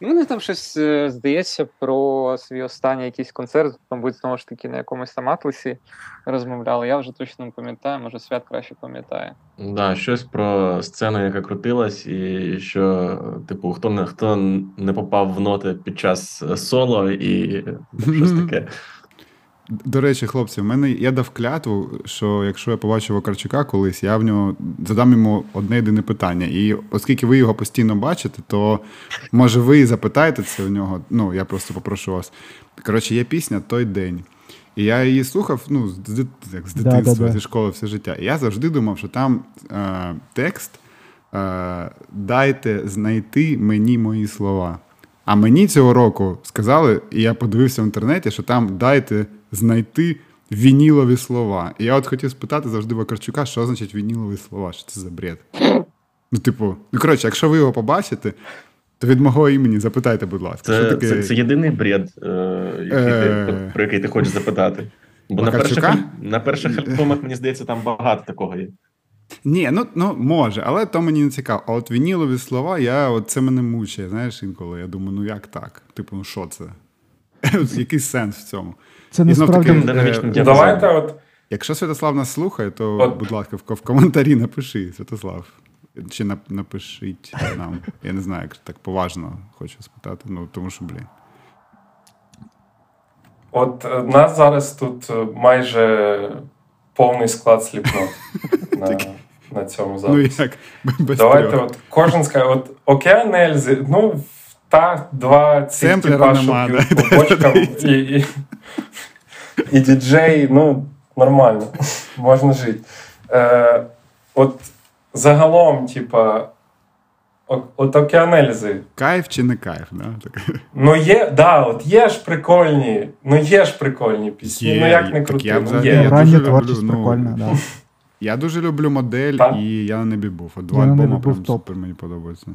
Ну, вони там щось е, здається про свій останній якийсь концерт, мабуть, знову ж таки на якомусь там атласі розмовляли. Я вже точно не пам'ятаю, може свят краще пам'ятає. Так, да, щось про сцену, яка крутилась, і що, типу, хто не хто не попав в ноти під час соло і щось таке. До речі, хлопці, в мене я дав клятву, що якщо я побачу Вакарчука колись, я в нього задам йому одне єдине питання. І оскільки ви його постійно бачите, то може ви і запитаєте це в нього. Ну, я просто попрошу вас. Коротше, є пісня той день. І я її слухав ну, з, як, з дитинства, да, да, зі школи все життя. І я завжди думав, що там е, текст е, дайте знайти мені мої слова. А мені цього року сказали, і я подивився в інтернеті, що там дайте знайти Вінілові слова. І я от хотів спитати завжди Вакарчука, що значить вінілові слова? Що це за бред? Ну, типу, ну коротше, якщо ви його побачите, то від мого імені запитайте, будь ласка. Це, що таке... це, це єдиний бред, е, який ти, Е. про який ти хочеш запитати. Бо на перших, на перших альбомах, мені здається, там багато такого є. Ні, ну, ну може, але то мені не цікаво. А от вінілові слова, я, от це мене мучає, знаєш, інколи. Я думаю, ну як так? Типу, ну що це? Який сенс в цьому? Це І знов насправді таки, Динамічним е. Давайте, от Якщо Святослав нас слухає, то, От. будь ласка, в, в коментарі напиши, Святослав. Чи напишіть нам. Я не знаю, як так поважно хочу спитати, ну тому що, блін. От е, нас зараз тут е, майже повний склад сліпнот на, на цьому Ну як без Давайте, трьох. от кожен скаже, от океан Ельзи, ну та два ці типа, що бочкам і, і, і діджей, ну нормально, можна жити. Е, от загалом, типа, от океан Ельзи, Кайф чи не кайф? Да? Так. Ну є, да, от є ж прикольні, ну є ж прикольні пісні. Є, ну як не крути, я ну є. я рання дуже творчість люблю, ну, прикольна, да. Я дуже люблю модель, Так. і я на небі був. От два Я небі прям топ. супер мені подобаються.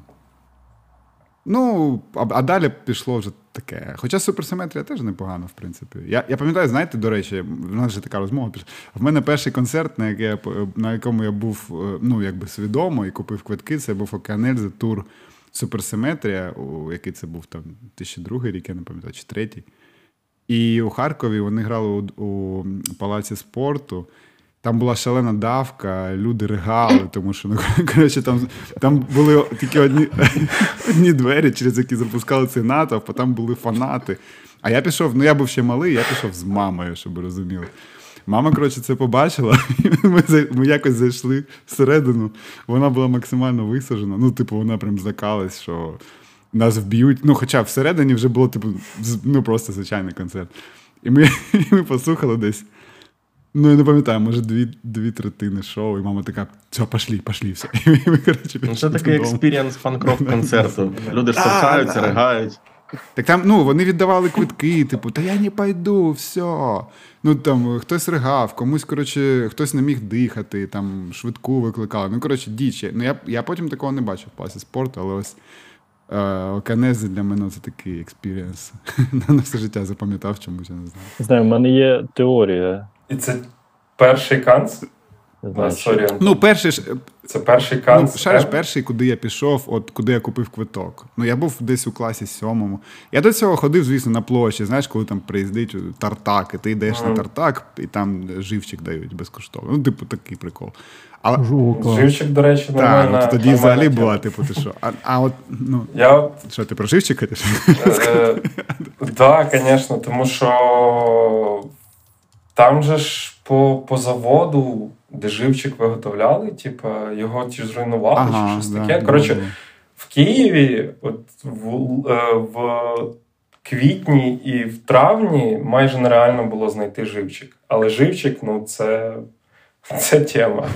Ну, а, а далі пішло вже таке. Хоча суперсиметрія теж непогано, в принципі. Я, я пам'ятаю, знаєте, до речі, в нас вже така розмова пішла. В мене перший концерт, на, який на якому я був е, ну, якби свідомо і купив квитки, це був Океанельзи тур Суперсиметрія, у який це був там 2002 рік, я не пам'ятаю, чи третій. І у Харкові вони грали у, у палаці спорту. Там була шалена давка, люди ригали, тому що ну, коротше, там, там були тільки одні, одні двері, через які запускали цей натовп, а там були фанати. А я пішов, ну я був ще малий, я пішов з мамою, щоб розуміли. Мама, коротше, це побачила, ми, ми якось зайшли всередину. Вона була максимально висаджена. Ну, типу, вона прям злякалась, що нас вб'ють. Ну, хоча всередині вже було, типу, ну просто звичайний концерт. І ми, і ми послухали десь. Ну, я не пам'ятаю, може, дві, дві третини шоу, і мама така, все, пошли, пошли, все. І ми, коротше, Ну, це такий experience панк-рок концерту. Люди штовхаються, ригають. Так там, ну, вони віддавали квитки, типу, та я не пойду, все. Ну там хтось ригав, комусь, коротше, хтось не міг дихати, там швидку викликали. Ну, коротше, дічі. Ну, я, я потім такого не бачив в класі спорту, але ось е, Оканези для мене це такий експірієнс. На все життя запам'ятав чомусь, я не знаю. Не знаю, в мене є теорія. І це перший канц. Знаю, Ну, перший ж, це перший ну, шариш, Е? перший, куди я пішов, от куди я купив квиток. Ну, я був десь у класі сьомому. Я до цього ходив, звісно, на площі. Знаєш, коли там приїздить тартак, і ти йдеш на тартак, і там живчик дають безкоштовно. Ну, типу, такий прикол. А, Жу, клас. Живчик, до речі, Так, нормальна. от тоді взагалі була, типу, ти що? А, а от, ну, Я що, ти про живчика? Що? Е, Так, звісно, тому що там же ж по, по заводу, де живчик виготовляли, типа, його ті зруйнували чи щось да, таке. да, Коротше, да. в Києві, от в, е, в квітні і в травні майже нереально було знайти живчик. Але живчик, ну, це, це тема.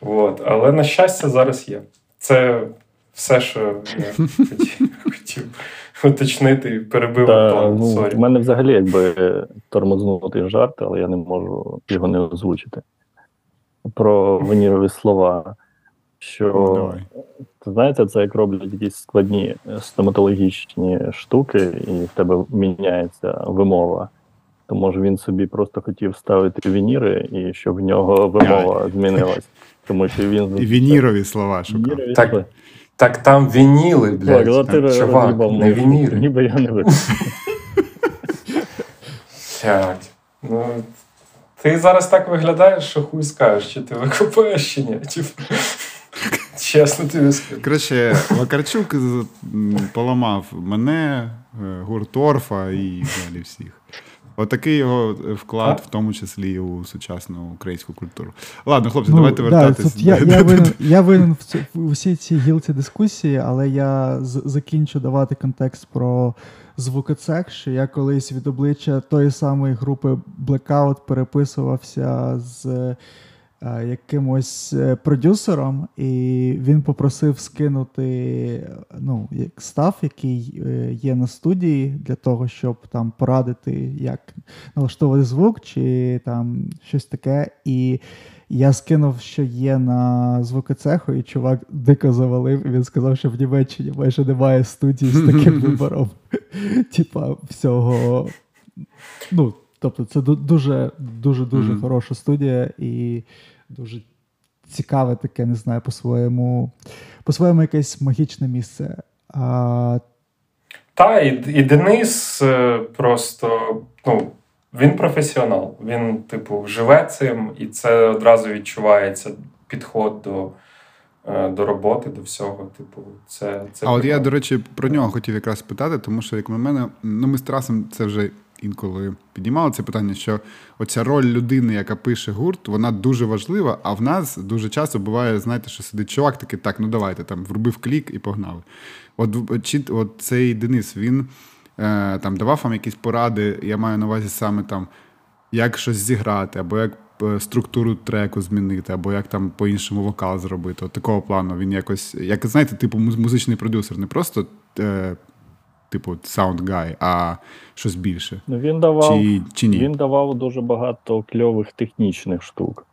От. Але на щастя, зараз є. Це все, що я хотів, хотів уточнити, перебив Та, Антон. ну, Sorry. в мене взагалі якби тормознутий жарт, але я не можу його не озвучити. Про венірові слова. Що Ну, давай. знаєте, це як роблять якісь складні стоматологічні штуки, і в тебе міняється вимова. То може він собі просто хотів ставити вініри, і щоб в нього вимова змінилась. Тому що він вінірові слова шукав. Вінірові Так, слова. Так там вініли, блядь. але ти там, чувак, роз'їбав не вініри. Ніби я не випустив. Блядь. Ну, ти зараз так виглядаєш, що хуй скажеш, чи ти викупаєш, чи ні. Типу, чесно тобі скажу. Коротше, Вакарчук поламав мене, е, гурт Орфа і взагалі всіх. Отакий його вклад, в тому числі і у сучасну українську культуру. Ладно, хлопці, давайте Ну, да, вертатись. я, я, винен, я винен в, усій цій гілці дискусії, але я з, закінчу давати контекст про звукоцек, що я колись від обличчя тої самої групи Blackout переписувався з е, якимось е, продюсером, і він попросив скинути ну, став, який е, є на студії, для того, щоб там порадити, як налаштовувати звук, чи там щось таке. І я скинув, що є на звукоцеху, і чувак дико завалив, і він сказав, що в Німеччині майже немає студії з таким вибором. Типа всього. Ну, Тобто, це дуже дуже дуже хороша студія і дуже цікаве таке, не знаю, по-своєму по-своєму якесь магічне місце. А... Та, і, і Денис е, просто, ну. Він професіонал, він, типу, живе цим, і це одразу відчувається підход до е, до роботи, до всього. Типу, це це. А от я, до речі, про нього хотів якраз спитати, тому що, як на мене, ну ми з Тарасом це вже інколи піднімали це питання, що оця роль людини, яка пише гурт, вона дуже важлива, а в нас дуже часто буває, знаєте, що сидить чувак, такий, так, ну давайте там врубив клік і погнали. От, чи, от цей Денис, він. Е, там давав вам якісь поради, я маю на увазі саме там, як щось зіграти, або як е, структуру треку змінити, або як там по-іншому вокал зробити. От такого плану він якось, як знаєте, типу музичний продюсер, не просто. Е, Типу sound guy, а щось більше. Ну, Він давав чи, чи ні? Він давав дуже багато кльових технічних штук.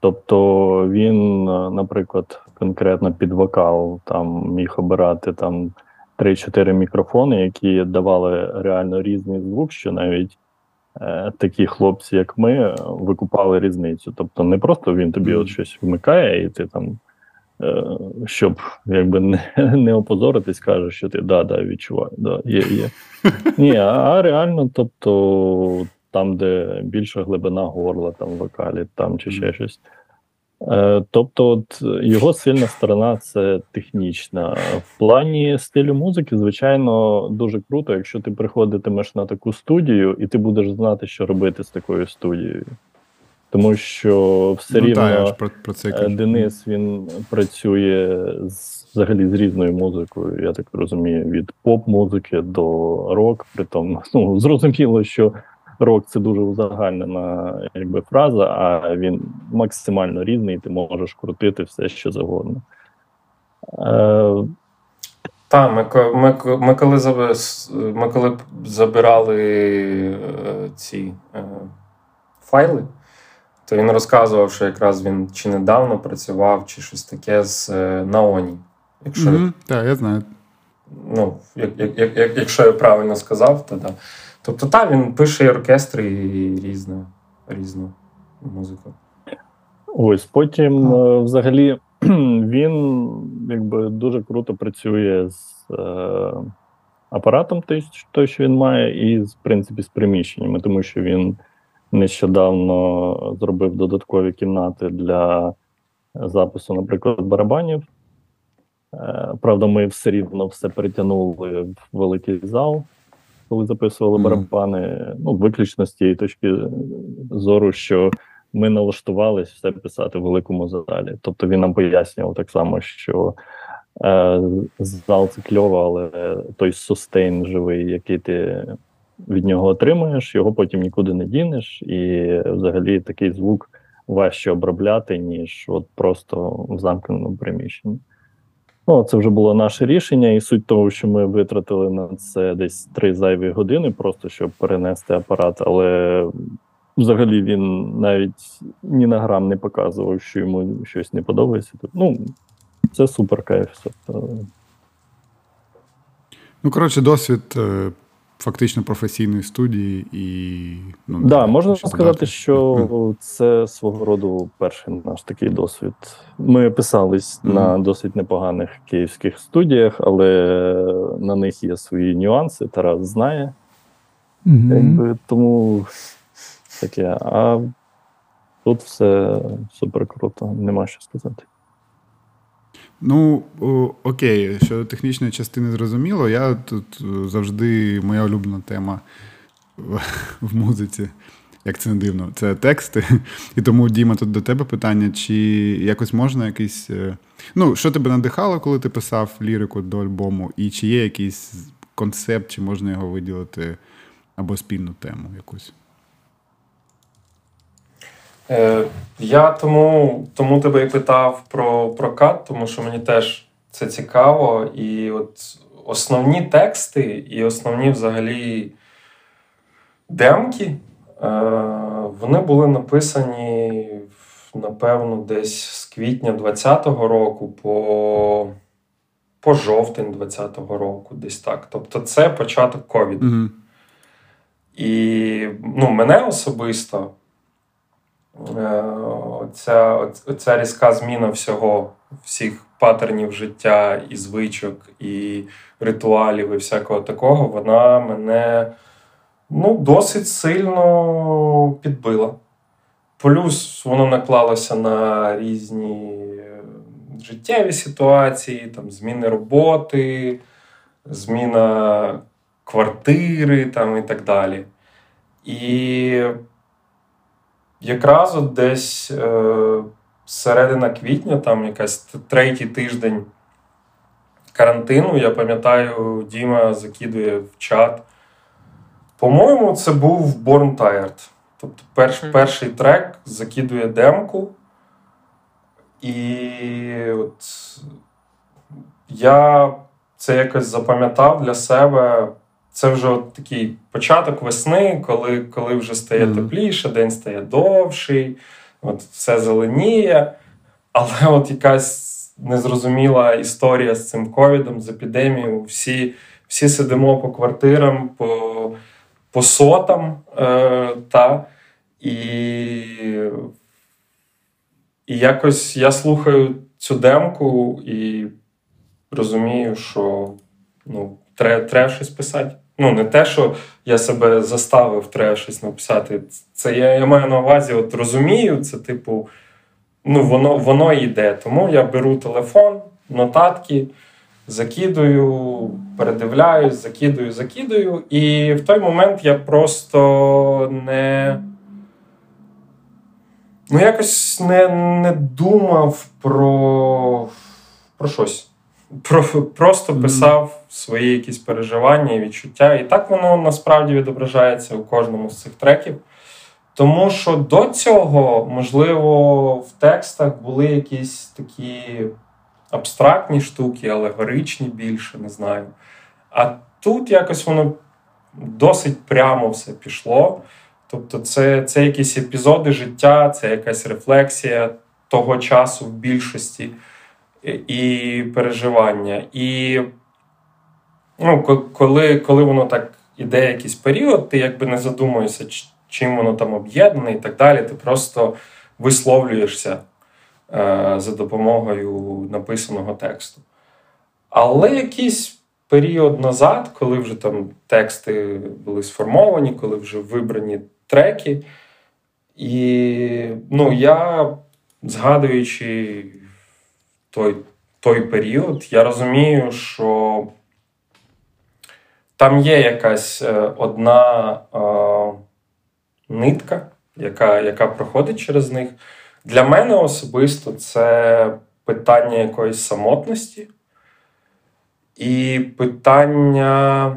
Тобто він, наприклад, конкретно під вокал там міг обирати там 3-4 мікрофони, які давали реально різний звук, що навіть е, такі хлопці, як ми, викупали різницю. Тобто, не просто він тобі от щось вмикає, і ти там, е, щоб якби не не опозоритись, каже, що ти да, да, відчуваю, да, є, є. Ні, а, а реально, тобто, там, де більша глибина горла, там вокалі, там чи ще щось. Е, тобто, от його сильна сторона це технічна. В плані стилю музики, звичайно, дуже круто, якщо ти приходитимеш на таку студію, і ти будеш знати, що робити з такою студією. Тому що все ну, рівно та, про, про це е, Денис він працює з, взагалі з різною музикою, я так розумію, від поп-музики до рок. Притом, ну зрозуміло, що рок це дуже узагальнена якби фраза, а він максимально різний, ти можеш крутити все, що завгодно. Е, так, ми ми, ми, коли ми коли забирали е, ці е, файли, то він розказував, що якраз він чи недавно працював, чи щось таке з е, Наоні. Якщо, mm-hmm. Так, я знаю. Ну, як, як, як, Якщо я правильно сказав, то так. Тобто, так, він пише і оркестри і різну, різну музику. Ось потім, е, взагалі, він якби дуже круто працює з е, апаратом, той, той, що він має, і, в принципі, з приміщеннями, тому що він нещодавно зробив додаткові кімнати для запису, наприклад, барабанів. Е, правда, ми все рівно все перетягнули в великий зал коли записували барабани, ну виключно з тієї точки зору, що ми налаштувалися все писати в великому залі. Тобто він нам пояснював так само, що е, зал це кльово, але той сустейн живий, який ти від нього отримуєш, його потім нікуди не дінеш, і взагалі такий звук важче обробляти, ніж от просто в замкненому приміщенні. Ну, це вже було наше рішення, і суть того, що ми витратили на це десь три зайві години, просто щоб перенести апарат. Але взагалі він навіть ні на грам не показував, що йому щось не подобається. Ну, це супер кайф. Ну, коротше, досвід е, фактично професійної студії і ну да, можна сказати, що це свого роду перший наш такий досвід. Ми писались mm-hmm. на досить непоганих київських студіях, але на них є свої нюанси. Тарас знає, mm-hmm. якби тому таке. А тут все супер круто, нема що сказати. Ну, окей, щодо технічної частини зрозуміло, я тут е, завжди моя улюблена тема в музиці, як це не дивно, це тексти. І тому, Діма, тут до тебе питання: чи якось можна якийсь. Е, ну, що тебе надихало, коли ти писав лірику до альбому, і чи є якийсь концепт, чи можна його виділити або спільну тему якусь? Е, Я тому тому тебе і питав про прокат, тому що мені теж це цікаво. І от основні тексти, і основні взагалі демки, е, вони були написані, напевно, десь з квітня 20-го року по по жовтень 20-го року, десь так. Тобто, це початок ковіду. Угу. І ну, мене особисто оця, оця різка зміна всього, всіх патернів життя, і звичок, і ритуалів, і всякого такого, вона мене ну, досить сильно підбила. Плюс воно наклалося на різні життєві ситуації, там, зміни роботи, зміна квартири там, і так далі. І якраз от десь е, середина квітня, там якась третій тиждень карантину, я пам'ятаю, Діма закидує в чат. По-моєму, це був Born Tired. Тобто перш, перший трек закидує демку. І от я це якось запам'ятав для себе. Це вже от такий початок весни, коли коли вже стає mm-hmm. тепліше, день стає довший, от все зеленіє. Але от якась незрозуміла історія з цим ковідом, з епідемією. Всі всі сидимо по квартирам, по по сотам. Е, та, І і якось я слухаю цю демку і розумію, що ну, треба, треба щось писати. Ну, не те, що я себе заставив, треба щось написати. Це я я маю на увазі, от розумію, це, типу, ну, воно воно йде. Тому я беру телефон, нотатки, закидую, передивляюсь, закидую, закидую. І в той момент я просто не. Ну, якось не не думав про про щось. Про, Просто писав свої якісь переживання і відчуття. І так воно насправді відображається у кожному з цих треків. Тому що до цього, можливо, в текстах були якісь такі абстрактні штуки, алегоричні більше, не знаю. А тут якось воно досить прямо все пішло. Тобто, це це якісь епізоди життя, це якась рефлексія того часу в більшості і переживання. І ну, коли коли воно так іде якийсь період, ти якби не задумуєшся, чим воно там об'єднане і так далі. Ти просто висловлюєшся е, за допомогою написаного тексту. Але якийсь період назад, коли вже там тексти були сформовані, коли вже вибрані треки. І ну, я, згадуючи той той період, я розумію, що там є якась е, одна е, нитка, яка, яка проходить через них. Для мене особисто це питання якоїсь самотності і питання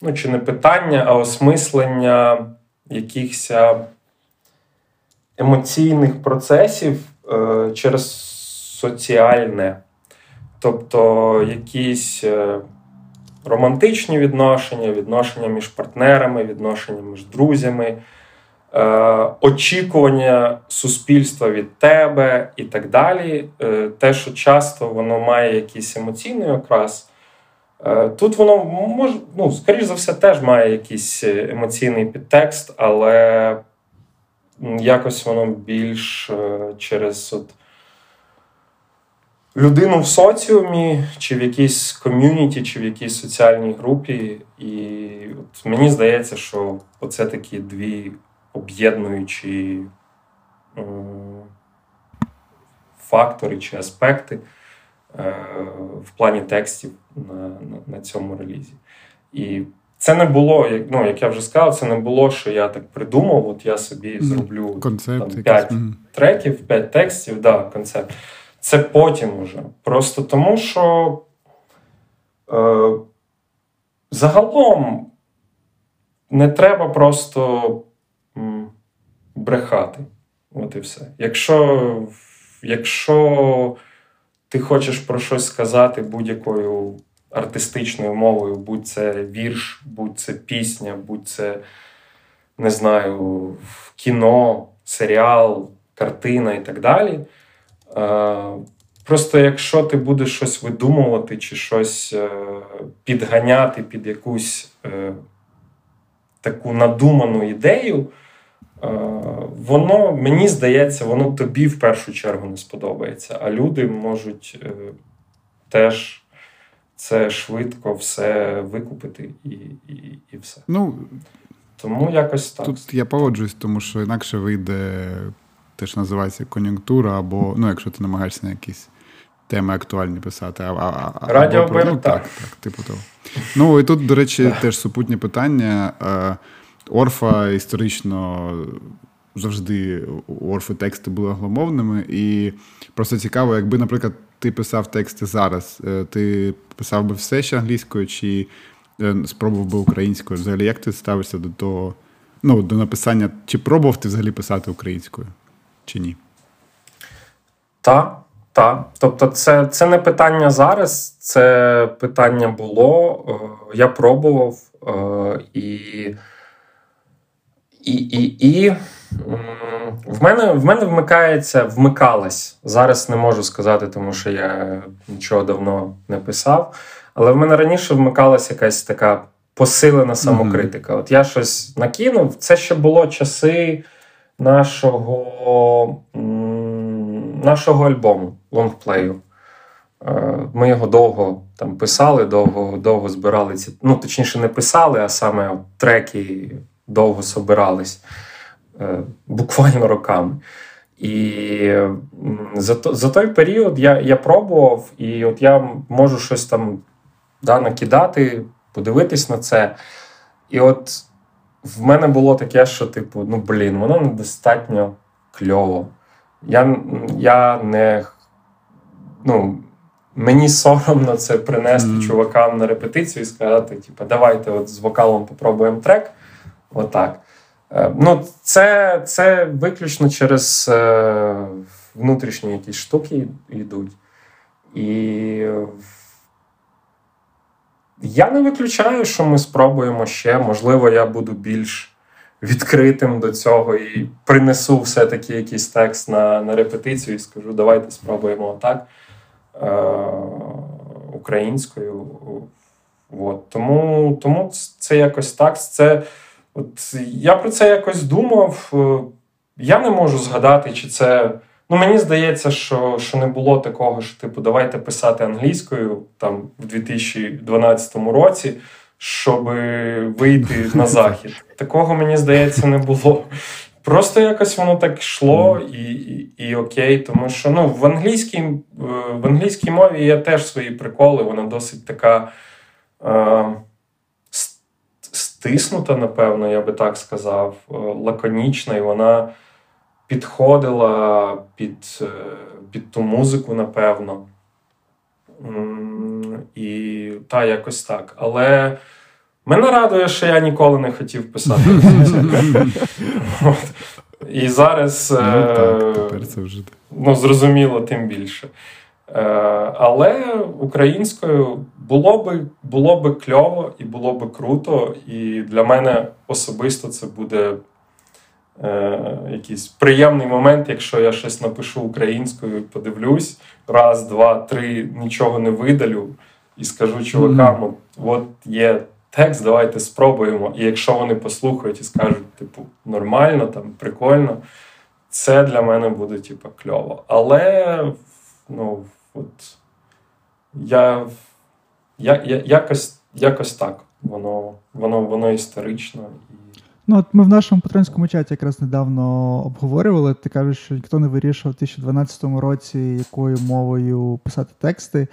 ну, чи не питання, а осмислення якихось емоційних процесів е, через соціальне, тобто якісь е, романтичні відношення, відношення між партнерами, відношення між друзями. Е, очікування суспільства від тебе і так далі. Е, те, що часто воно має якийсь емоційний окрас, тут воно може, ну, скоріш за все, теж має якийсь емоційний підтекст, але якось воно більш через от людину в соціумі, чи в якійсь ком'юніті, чи в якійсь соціальній групі. І от мені здається, що оце такі дві об'єднуючі фактори чи аспекти. Е, в плані текстів на, на, на цьому релізі. І це не було, як ну, як я вже сказав, це не було, що я так придумав, от я собі зроблю концепт, там, 5 треків, 5 текстів, да, концепт. Це потім уже. Просто тому, що е, загалом не треба просто брехати. От і все. Якщо, Якщо ти хочеш про щось сказати будь-якою артистичною мовою, будь це вірш, будь це пісня, будь це, не знаю, кіно, серіал, картина і так далі. Просто якщо ти будеш щось видумувати чи щось е, підганяти під якусь е, таку надуману ідею, е, воно, мені здається, воно тобі в першу чергу не сподобається, а люди можуть теж це швидко все викупити і і, і все. Ну, Тому якось так. Тут я погоджуюсь, тому що інакше вийде те, що називається кон'юнктура, або ну, якщо ти намагаєшся на якісь теми актуальні писати. А, а, Радіо або, ну, так, так, типу того. Ну і тут, до речі, теж супутні питання. Е, Орфа історично завжди у Орфи тексти були англомовними, і просто цікаво, якби, наприклад, ти писав тексти зараз, е, ти писав би все ще англійською, чи е, спробував би українською? Взагалі, як ти ставишся до того, ну, до написання, чи пробував ти взагалі писати українською, чи ні? Так, так. Тобто, це це не питання зараз, це питання було. Е, я пробував і. І і, і в мене в мене вмикається, вмикалась. Зараз не можу сказати, тому що я нічого давно не писав. Але в мене раніше вмикалася якась така посилена самокритика. От я щось накинув. Це ще було часи нашого нашого альбому лонгплею. Ми його довго там писали, довго довго збирали ці. Ну, точніше, не писали, а саме треки довго собирались е, буквально роками. І за за той період я я пробував, і от я можу щось там да, накидати, подивитись на це. І от в мене було таке, що, типу, ну блін, воно недостатньо кльово. Я я не. ну, Мені соромно це принести mm. чувакам на репетицію і сказати: типу, давайте от з вокалом попробуємо трек. Отак. Е, ну, Це це виключно через е, внутрішні якісь штуки йдуть. І я не виключаю, що ми спробуємо ще. Можливо, я буду більш відкритим до цього і принесу все-таки якийсь текст на на репетицію і скажу, давайте спробуємо отак е, українською. От. Тому тому це якось так. Це От Я про це якось думав. Е, я не можу згадати, чи це. Ну, мені здається, що що не було такого, що типу, давайте писати англійською там в 2012 році, щоб вийти на захід. Такого мені здається не було. Просто якось воно так йшло і і, і окей, тому що ну, в англійській е, в англійській мові є теж свої приколи, вона досить така. Е, стиснута, напевно, я би так сказав, е, лаконічна, і вона підходила під, е, під ту музику, напевно. І та, якось так. Але мене радує, що я ніколи не хотів писати. І зараз ну, е, тепер це вже ну, зрозуміло, тим більше. Е, але українською було би було би кльово і було би круто. І для мене особисто це буде е, якийсь приємний момент, якщо я щось напишу українською, подивлюсь, раз, два, три, нічого не видалю, і скажу чувакам: от, от є текст, давайте спробуємо. І якщо вони послухають і скажуть, типу, нормально, там, прикольно, це для мене буде типу, кльово. Але ну, от я, я, я якось якось так. Воно воно, воно історично. Ну, от Ми в нашому патронському чаті якраз недавно обговорювали. Ти кажеш, що ніхто не вирішував у 2012 році, якою мовою писати тексти.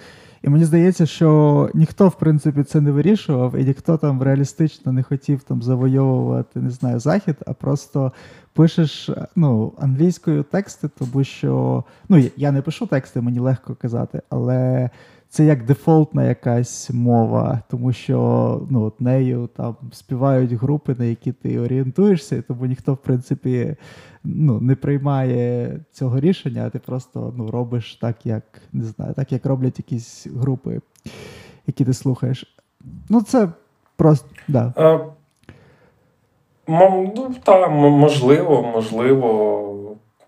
І мені здається, що ніхто, в принципі, це не вирішував, і ніхто там реалістично не хотів там завойовувати, не знаю, захід, а просто пишеш ну, англійською тексти, тому що ну, я не пишу тексти, мені легко казати, але це як дефолтна якась мова, тому що ну, от нею там співають групи, на які ти орієнтуєшся, тому ніхто, в принципі, ну, не приймає цього рішення, а ти просто ну, робиш так, як не знаю, так, як роблять якісь групи, які ти слухаєш. Ну, це просто. да. Е, ну, так, можливо, можливо.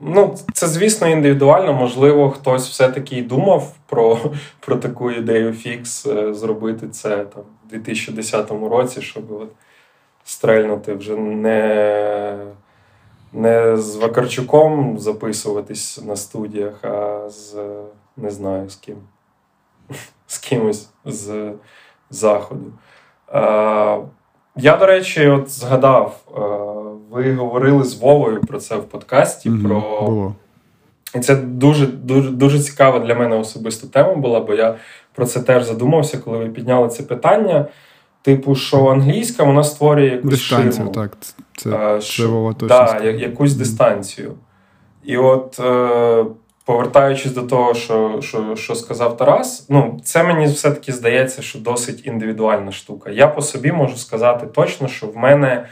Ну, це, звісно, індивідуально. Можливо, хтось все-таки й думав про про таку ідею фікс, е, зробити це там в 2010 році, щоб от стрельнути вже не не з Вакарчуком записуватись на студіях, а з не знаю з ким. З кимось з заходу. Я, до речі, от згадав, ви говорили з Вовою про це в подкасті. Mm-hmm. про... Було. І це дуже дуже дуже цікава для мене особиста тема була, бо я про це теж задумався, коли ви підняли це питання. Типу, що англійська вона створює якусь дистанцію, ширму. так. Це, а, що, Вова точно да, якусь дистанцію. І от, е, повертаючись до того, що що, що сказав Тарас, ну, це мені все-таки здається, що досить індивідуальна штука. Я по собі можу сказати точно, що в мене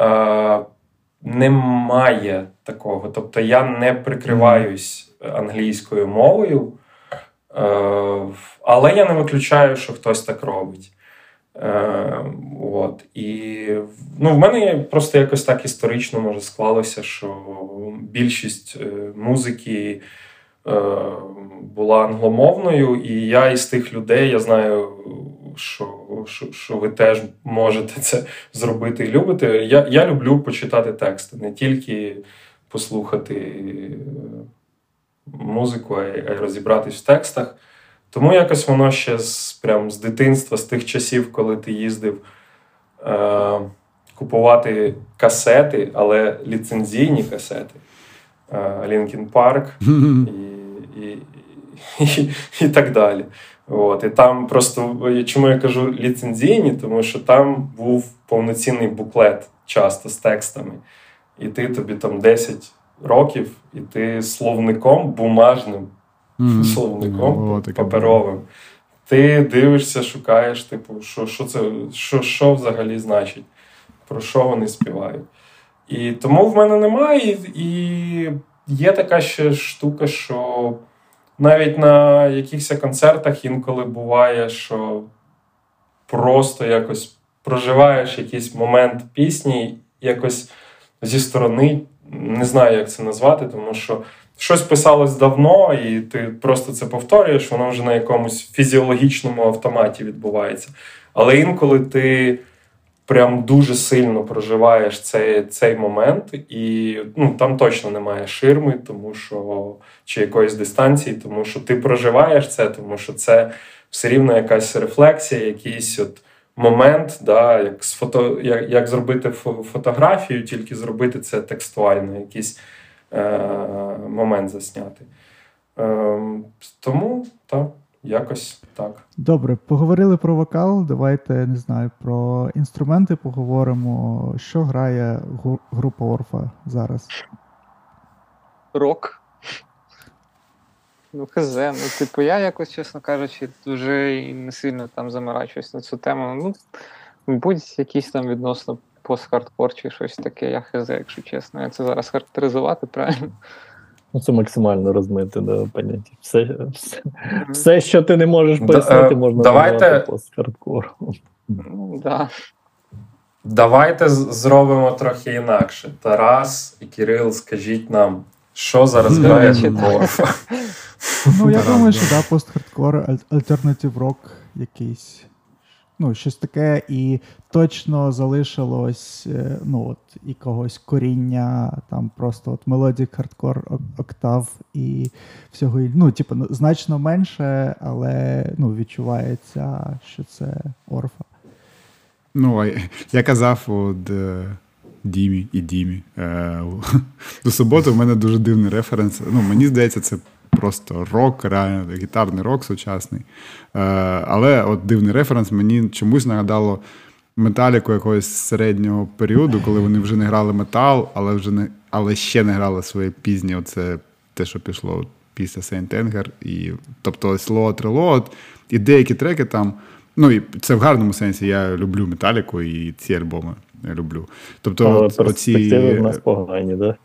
е, немає такого. Тобто я не прикриваюсь англійською мовою, е, але я не виключаю, що хтось так робить. Е, от. І ну, в мене просто якось так історично може склалося, що більшість е, музики е, була англомовною, і я із тих людей я знаю, що що, що ви теж можете це зробити і любите. Я, Я люблю почитати тексти, не тільки послухати музику, а й розібратись в текстах. Тому якось воно ще з прям з дитинства, з тих часів, коли ти їздив е, купувати касети, але ліцензійні касети. Лінкін Парк і, і, і, і, так далі. От. І там просто чому я кажу ліцензійні, тому що там був повноцінний буклет часто з текстами. І ти тобі там 10 років, і ти словником бумажним mm-hmm. словником mm-hmm. паперовим. Ти дивишся, шукаєш, типу, що що це, що, що взагалі значить, про що вони співають. І тому в мене немає. І є така ще штука, що навіть на якихось концертах інколи буває, що просто якось проживаєш якийсь момент пісні, якось зі сторони, не знаю, як це назвати, тому що щось писалось давно, і ти просто це повторюєш, воно вже на якомусь фізіологічному автоматі відбувається. Але інколи ти прям дуже сильно проживаєш цей цей момент, і ну, там точно немає ширми, тому що чи якоїсь дистанції, тому що ти проживаєш це, тому що це все рівно якась рефлексія, якийсь от. Момент, да, як з фото, як, як зробити фотографію, тільки зробити це текстуально, якийсь е, момент засняти. Е, Тому так, якось так. Добре, поговорили про вокал. Давайте не знаю, про інструменти поговоримо. Що грає група Орфа зараз? Рок. Ну, хз, ну, типу, я якось, чесно кажучи, дуже не сильно там заморачуюсь на цю тему. Ну, мабуть, якийсь там відносно пост-хардкор чи щось таке, я хз, якщо чесно. Я це зараз характеризувати, правильно? Ну, це максимально розмите да, поняття. Все, все, все, що ти не можеш пояснити, можна Давайте... пост-хардкор. Ну, да. Давайте зробимо трохи інакше. Тарас і Кирил, скажіть нам, що зараз грає Orpha? Ну, я думаю, що да, пост-хардкор, alternative rock якийсь ну, щось таке, і точно залишилось е, ну, от, якогось коріння, там просто от мелодік, хардкор, октав і всього. Ну, типу, значно менше, але ну, відчувається, що це орфа. Ну, я казав от е, Дімі і Дімі. Е, до суботи в мене дуже дивний референс. Ну, Мені здається, це просто рок, реально гітарний рок сучасний. Е, Але от дивний референс мені чомусь нагадало металіку якогось середнього періоду, коли вони вже не грали метал, але вже не, але ще не грали своє пізнє. Оце те, що пішло після Saint Anger. І, тобто ось Reload, і деякі треки там. Ну, і це в гарному сенсі. Я люблю металіку і ці альбоми я люблю. Тобто, Але перспективи оці... в нас погані, да?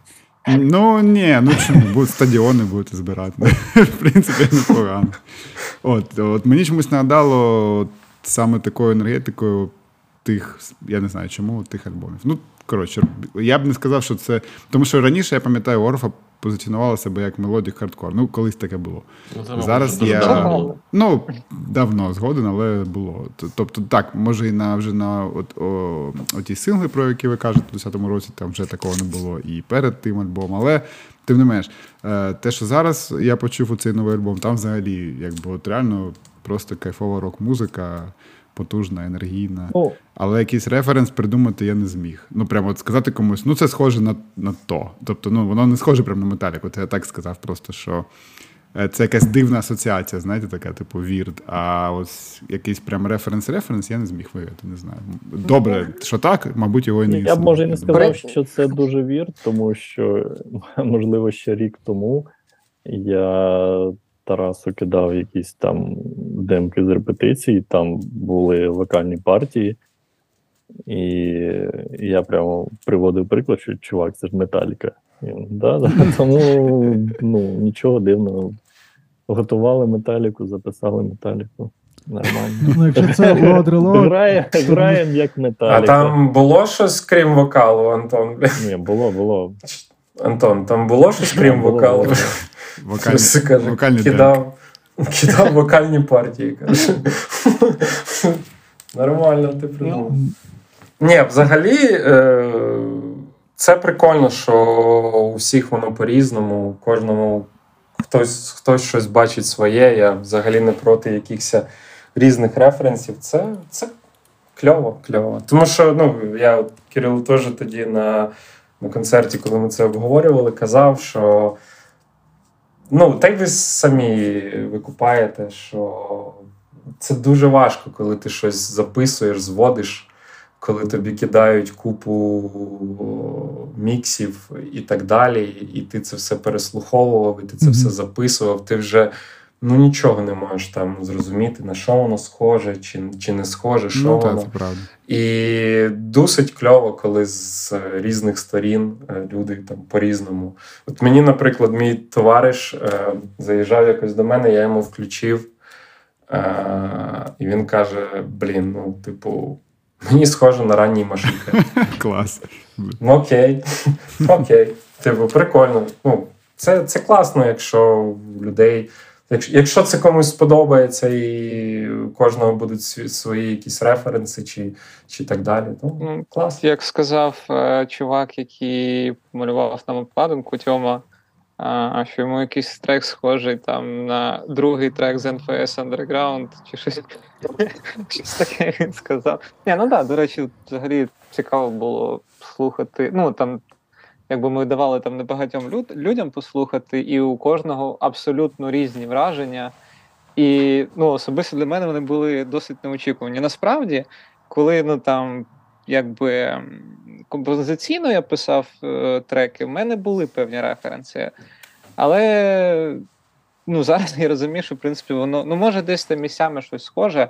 Ну, ні, ну чому, будуть стадіони будете збирати. В принципі, непогано. От, от мені чомусь нагадало саме такою енергетикою тих, я не знаю чому, тих альбомів. Ну, коротше, я б не сказав, що це. Тому що раніше я пам'ятаю, Орфа позиціонувала себе як мелодік хардкор. Ну, колись таке було. Ну, Зараз я давно ну давно згоден, але було. Тобто, так, може, і на вже на от, о, оті сингли, про які ви кажете, у 10-му році там вже такого не було і перед тим альбомом. Але тим не менш, е, те, що зараз я почув у цей новий альбом, там взагалі, якби от реально просто кайфова рок-музика, потужна, енергійна. Ну, Але якийсь референс придумати я не зміг. Ну, прямо от сказати комусь, ну це схоже на, на то. Тобто, ну воно не схоже прямо на металіку. От я так сказав, просто що е, це якась дивна асоціація, знаєте, така, типу, вірд. А ось якийсь прям референс-референс я не зміг виявити, не знаю. Добре, що так, мабуть, його і не я б може і не сказав, що це дуже вір, тому що, можливо, ще рік тому я Тарасу кидав якісь там демки з репетицій, там були вокальні партії, і я прямо приводив приклад, що чувак, це ж металіка. Да, да. Тому ну, нічого дивного. Готували металіку, записали металіку. Нормально. Ну, якщо це Грає, граємо як металіка. А там було щось крім вокалу, Антон? Ні, було, було. Антон, там було щось крім вокалу? було. Вокальні, каже, вокальні демки. кидав, кидав вокальні партії. Каже. Нормально, ти придумав. Ні, взагалі, е, це прикольно, що у всіх воно по-різному, у кожному хтось, хтось щось бачить своє. Я взагалі не проти якихось різних референсів. Це, це кльово, кльово. Тому що ну, я от Кирилу теж тоді на, на концерті, коли ми це обговорювали, казав, що ну, так ви самі викупаєте, що це дуже важко, коли ти щось записуєш, зводиш, коли тобі кидають купу міксів і так далі, і ти це все переслуховував, і ти це Мгм. все записував. Ти вже ну, нічого не можеш там зрозуміти, на що воно схоже, чи, чи не схоже, що Ну, воно. це правда. І досить кльово, коли з різних сторін е, люди там по-різному. От мені, наприклад, мій товариш е, заїжджав якось до мене, я йому включив, е, і він каже: Блін, ну, типу, мені схоже на ранній машинка. Клас. Ну, окей, окей. Типу, прикольно. Ну, це, це класно, якщо людей. Якщо, це комусь сподобається, і у кожного будуть свої якісь референси чи, чи так далі, то Ну, клас, як сказав е, чувак, який малював нам обкладинку Тьома, а, що йому якийсь трек схожий там на другий трек з NFS Underground, чи щось, щось таке він сказав. Ні, ну так, до речі, взагалі цікаво було слухати. Ну там, якби ми давали там небагатьом люд, людям послухати, і у кожного абсолютно різні враження. І ну, особисто для мене вони були досить неочікувані. Насправді, коли ну там якби композиційно я писав е, треки, в мене були певні референси. Але ну, зараз я розумію, що в принципі воно ну, може десь там місцями щось схоже,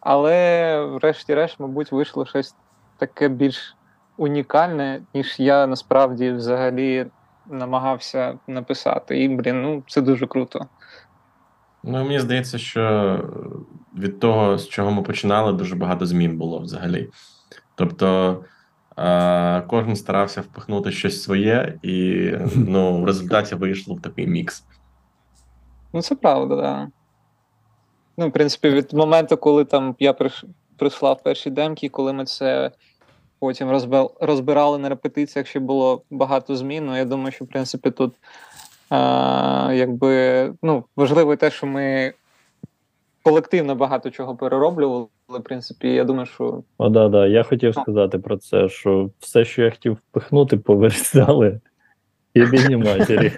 але врешті-решт, мабуть, вийшло щось таке більш унікальне, ніж я насправді взагалі намагався написати. І, блін, ну це дуже круто. Ну, мені здається, що від того, з чого ми починали, дуже багато змін було взагалі. Тобто е, кожен старався впихнути щось своє, і ну, в результаті вийшло в такий мікс. Ну, це правда, так. Да. Ну, в принципі, від моменту, коли там я прийшла в перші демки, коли ми це потім розбирали на репетиціях, ще було багато змін. Ну, я думаю, що в принципі тут а, якби, ну, важливо те, що ми колективно багато чого перероблювали. В принципі, я думаю, що О, да, да. Я хотів сказати про це, що все, що я хотів впихнути, повирізали і бідні матері.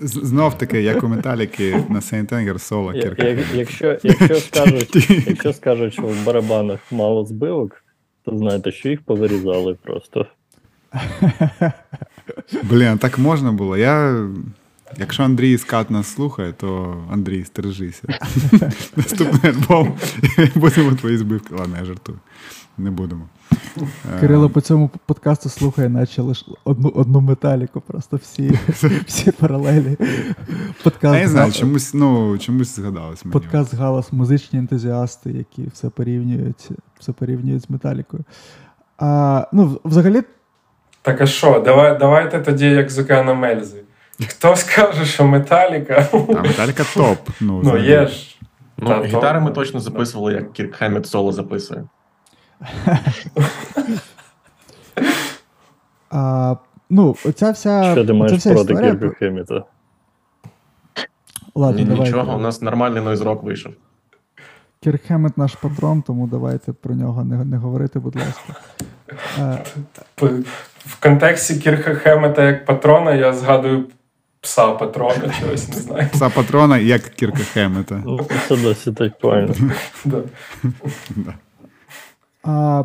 Знов таки, як у металіки на Saint Anger соло кірка. Якщо, якщо, скажуть, якщо скажуть, що в барабанах мало збивок, знаєте, що їх повирізали просто. Блін, так можна було. Я Якщо Андрій Скат нас слухає, то Андрій, стережися. Наступний альбом будемо твої збивки. Ладно, я жартую. Не будемо. Е, Кирило по цьому подкасту слухає, наче лише одну одну металіку, просто всі всі паралелі. Подкаст, А я не знаю, чомусь, ну, чомусь згадалось мені. подкаст Галас, музичні ентузіасти, які все порівнюють, все порівнюють з металікою. А, ну, взагалі, Так а що, давай, давайте тоді як з океана Мельзи. Хто скаже, що Металіка? А Металіка топ. Ну, Ну, є ж. Ну, гітари ми точно записували, як Кірк Хеммет соло записує. А, ну, оця вся, Що ти оця маєш вся проти історія. Кірка Хеміта? Ладно, Ні, давайте. нічого, у нас нормальний нойз-рок вийшов. Кірк Хеммет наш патрон, тому давайте про нього не, не говорити, будь ласка. В контексті Кірха Хемета як патрона я згадую пса патрона, чогось не знаю. Пса патрона, як Кірка Хемета. Ну, це досить актуально. А,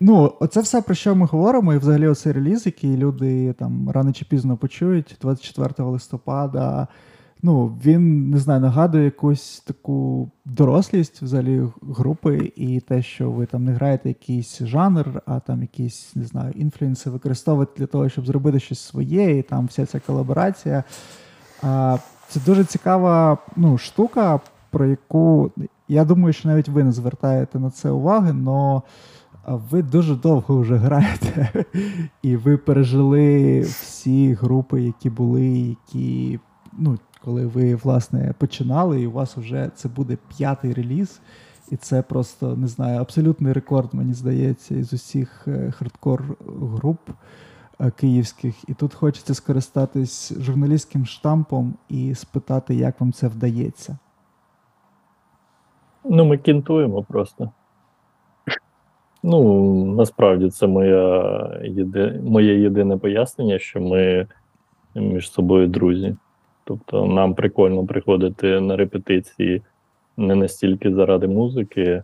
ну, оце все, про що ми говоримо, і взагалі оцей реліз, який люди там рано чи пізно почують, 24 листопада. Ну, він не знаю, нагадує якусь таку дорослість взагалі групи, і те, що ви там не граєте якийсь жанр, а там якісь, не знаю, інфлюенси використовуєте для того, щоб зробити щось своє, і там вся ця колаборація. А, це дуже цікава ну, штука, про яку я думаю, що навіть ви не звертаєте на це уваги, але ви дуже довго вже граєте, і ви пережили всі групи, які були, які, ну, коли ви власне починали, і у вас вже це буде п'ятий реліз. І це просто не знаю, абсолютний рекорд, мені здається, із усіх е, хардкор груп е, київських. І тут хочеться скористатись журналістським штампом і спитати, як вам це вдається. Ну, ми кінтуємо просто. Ну, насправді це моя єди... моє єдине пояснення, що ми між собою друзі. Тобто нам прикольно приходити на репетиції не настільки заради музики,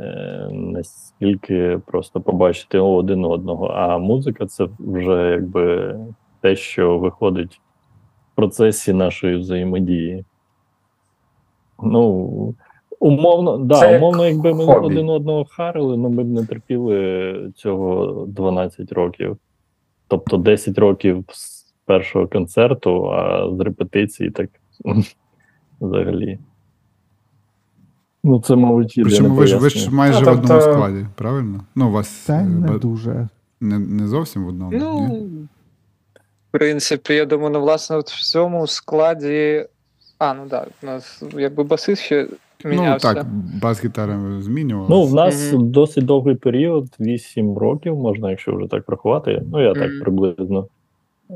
е, настільки просто побачити один одного. А музика це вже якби те, що виходить в процесі нашої взаємодії. Ну, умовно, да, Це як умовно, якби ми хобі. один одного харили, ну ми б не терпіли цього 12 років. Тобто 10 років з першого концерту, а з репетиції так взагалі. Ну, це, мабуть, єдине Причому ви ж, ви ж майже А, в одному тобто- складі, правильно? Ну, у вас Це е, не ба- дуже. не, не зовсім в одному. Ну, ні? в принципі, я думаю, ну, власне, от в цьому складі. А, ну так, у нас якби басист ще ну так, бас-гітара змінювалася. Ну, в нас Мгм. досить довгий період, 8 років, можна, якщо вже так рахувати. Ну, я так приблизно.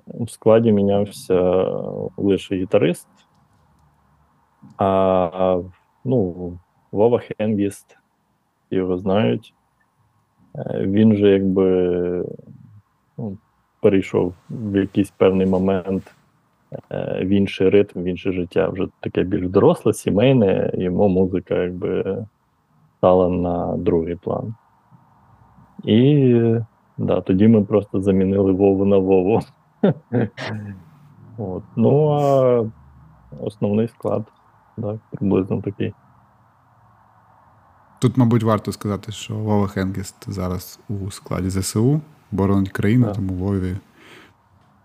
В складі мінявся лише гітарист. А ну, Вова Хенгіст, його знають. Е, Він же якби ну, перейшов в якийсь певний момент в інший ритм, в інше життя, вже таке більш доросле, сімейне, йому музика якби стала на другий план. І да, тоді ми просто замінили Вову на Вову. От. Ну, а основний склад, так, приблизно такий. Тут, мабуть, варто сказати, що Вова Хенгіст зараз у складі ЗСУ, боронить країну, Так. тому Вові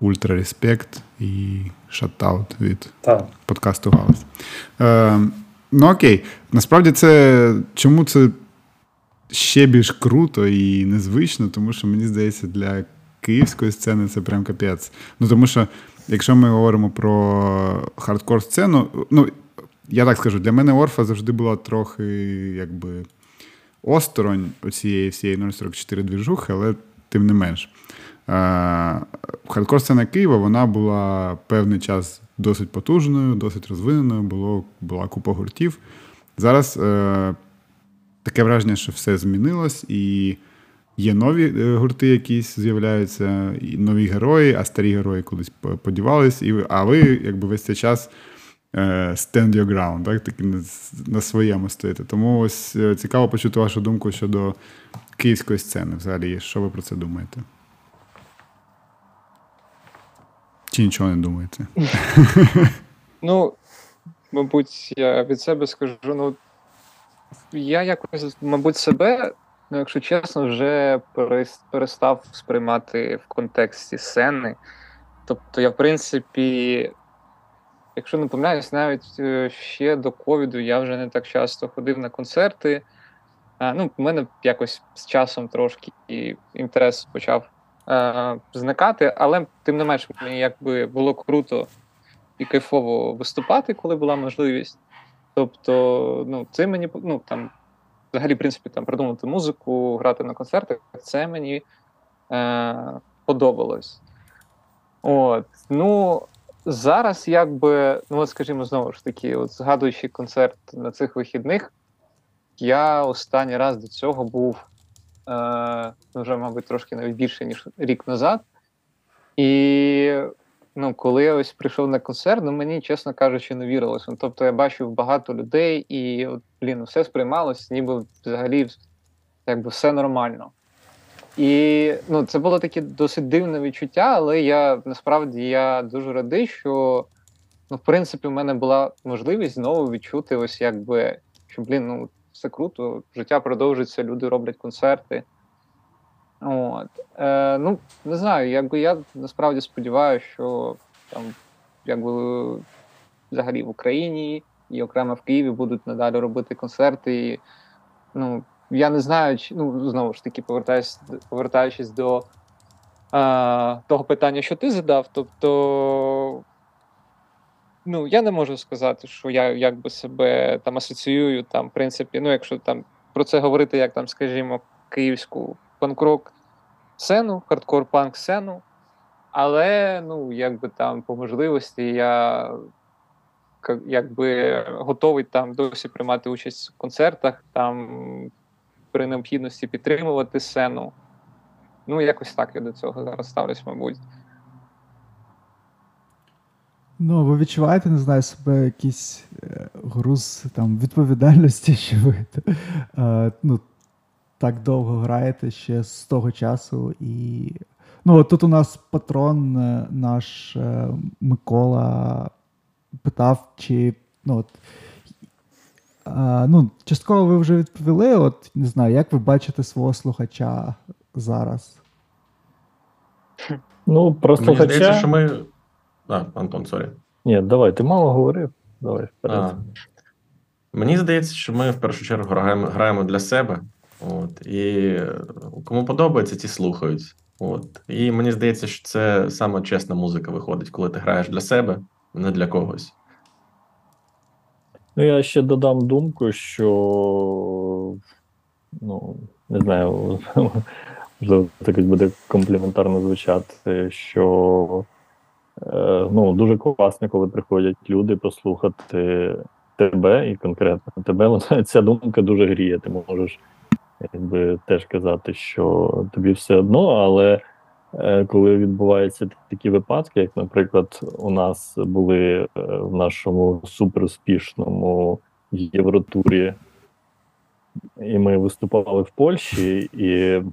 ультра респект і шатаут від Так. подкасту Галас. Е, ну окей, насправді це чому це ще більш круто і незвично, тому що мені здається, для київської сцени це прям капець. Ну тому що, якщо ми говоримо про хардкор сцену, ну я так скажу, для мене Орфа завжди була трохи якби осторонь цієї всієї 044 двіжухи, але тим не менш. Хардкор сцена Києва вона була певний час досить потужною, досить розвиненою, було, була купа гуртів. Зараз е, таке враження, що все змінилось, і є нові е, гурти, якісь з'являються, і нові герої, а старі герої кудись по- подівались. І, а ви, якби весь цей час е, stand your ground, так, таки на, на своєму стоїте. Тому ось е, цікаво почути вашу думку щодо київської сцени взагалі. Що ви про це думаєте? Чи нічого не думаєте? Ну, мабуть, я від себе скажу, ну я якось, мабуть, себе, ну, якщо чесно, вже перестав сприймати в контексті сцени. Тобто, я, в принципі, якщо не помиляюсь, навіть е, ще до ковіду я вже не так часто ходив на концерти. А, ну, У мене якось з часом трошки інтерес почав а, зникати, але тим не менш, мені якби було круто і кайфово виступати, коли була можливість. Тобто, ну, це мені ну, там, взагалі, в принципі, там придумати музику, грати на концертах, це мені е, подобалось. От, ну, зараз, якби, ну, от, скажімо, знову ж таки, от згадуючи концерт на цих вихідних, я останній раз до цього був е, вже, мабуть, трошки навіть більше, ніж рік назад. І ну, коли я ось прийшов на концерт, ну мені, чесно кажучи, не вірилося. Ну, тобто я бачив багато людей, і от, блін, все сприймалось, ніби взагалі якби все нормально. І ну, це було таке досить дивне відчуття, але я насправді я дуже радий, що ну, в принципі в мене була можливість знову відчути, ось якби, що блін, ну все круто, життя продовжується, люди роблять концерти. От. Е, Ну, не знаю, якби я насправді сподіваюся, що там, якби взагалі в Україні і окремо в Києві будуть надалі робити концерти. І, ну, Я не знаю, чи ну, знову ж таки, повертаючись, повертаючись до а, того питання, що ти задав, тобто. Ну, я не можу сказати, що я якби себе там асоціюю, там, в принципі, ну, якщо там про це говорити, як там, скажімо, київську панк-рок сцену, хардкор-панк сцену, але ну, якби там по можливості я якби готовий там досі приймати участь в концертах, там при необхідності підтримувати сцену. Ну, якось так я до цього зараз ставлюсь, мабуть. Ну, ви відчуваєте, не знаю, себе якийсь е, груз там відповідальності, що ви е, ну, так довго граєте ще з того часу. І ну, тут у нас патрон е, наш е, Микола питав, чи ну, от, а, ну, частково ви вже відповіли. От не знаю, як ви бачите свого слухача зараз? Ну, про Мені здається, що ми. А, Антон, sorry. Ні, давай, ти мало говорив. Давай вперед. А, Мені здається, що ми в першу чергу граємо граємо для себе. От, І кому подобається, ті слухають. От. І мені здається, що це саме чесна музика виходить, коли ти граєш для себе, не для когось. Ну, я ще додам думку, що ну, не знаю, можливо, це буде компліментарно звучати, що ну, дуже класно, коли приходять люди послухати тебе і конкретно тебе. Ця думка дуже гріє. Ти можеш якби теж казати, що тобі все одно, але е, коли відбуваються такі випадки, як, наприклад, у нас були е, в нашому суперуспішному євротурі, і ми виступали в Польщі, і е,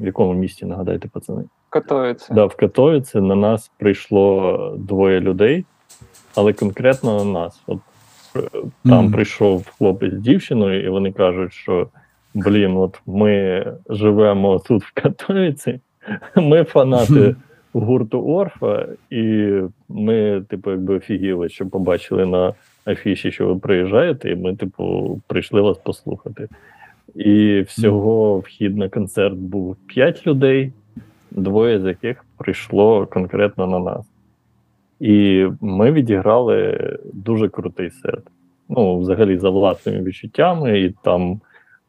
в якому місті нагадайте, пацани? Катовіце. Да, в Катовіці на нас прийшло двоє людей, але конкретно на нас. От там mm. прийшов хлопець з дівчиною, і вони кажуть, що блін, от ми живемо тут в Катовіці, ми фанати гурту Орфа, і ми, типу, якби офігіли, що побачили на афіші, що ви приїжджаєте, і ми, типу, прийшли вас послухати. І всього вхід на концерт був 5 людей, двоє з яких прийшло конкретно на нас. І ми відіграли дуже крутий сет. Ну, взагалі, за власними відчуттями, і там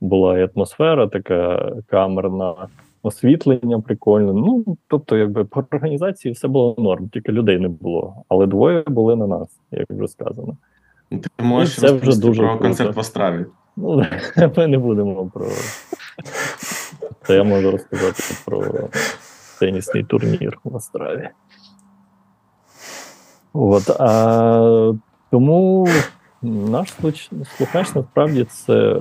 була і атмосфера, така камерна, освітлення прикольне. Ну, тобто, якби по організації все було норм, тільки людей не було. Але двоє були на нас, як вже сказано. Ти можеш це вже дуже про концерт в Остраві. Ну, ми не будемо про це. Я можу розказати про тенісний турнір в Остраві. От, а, Тому Наш слухач насправді це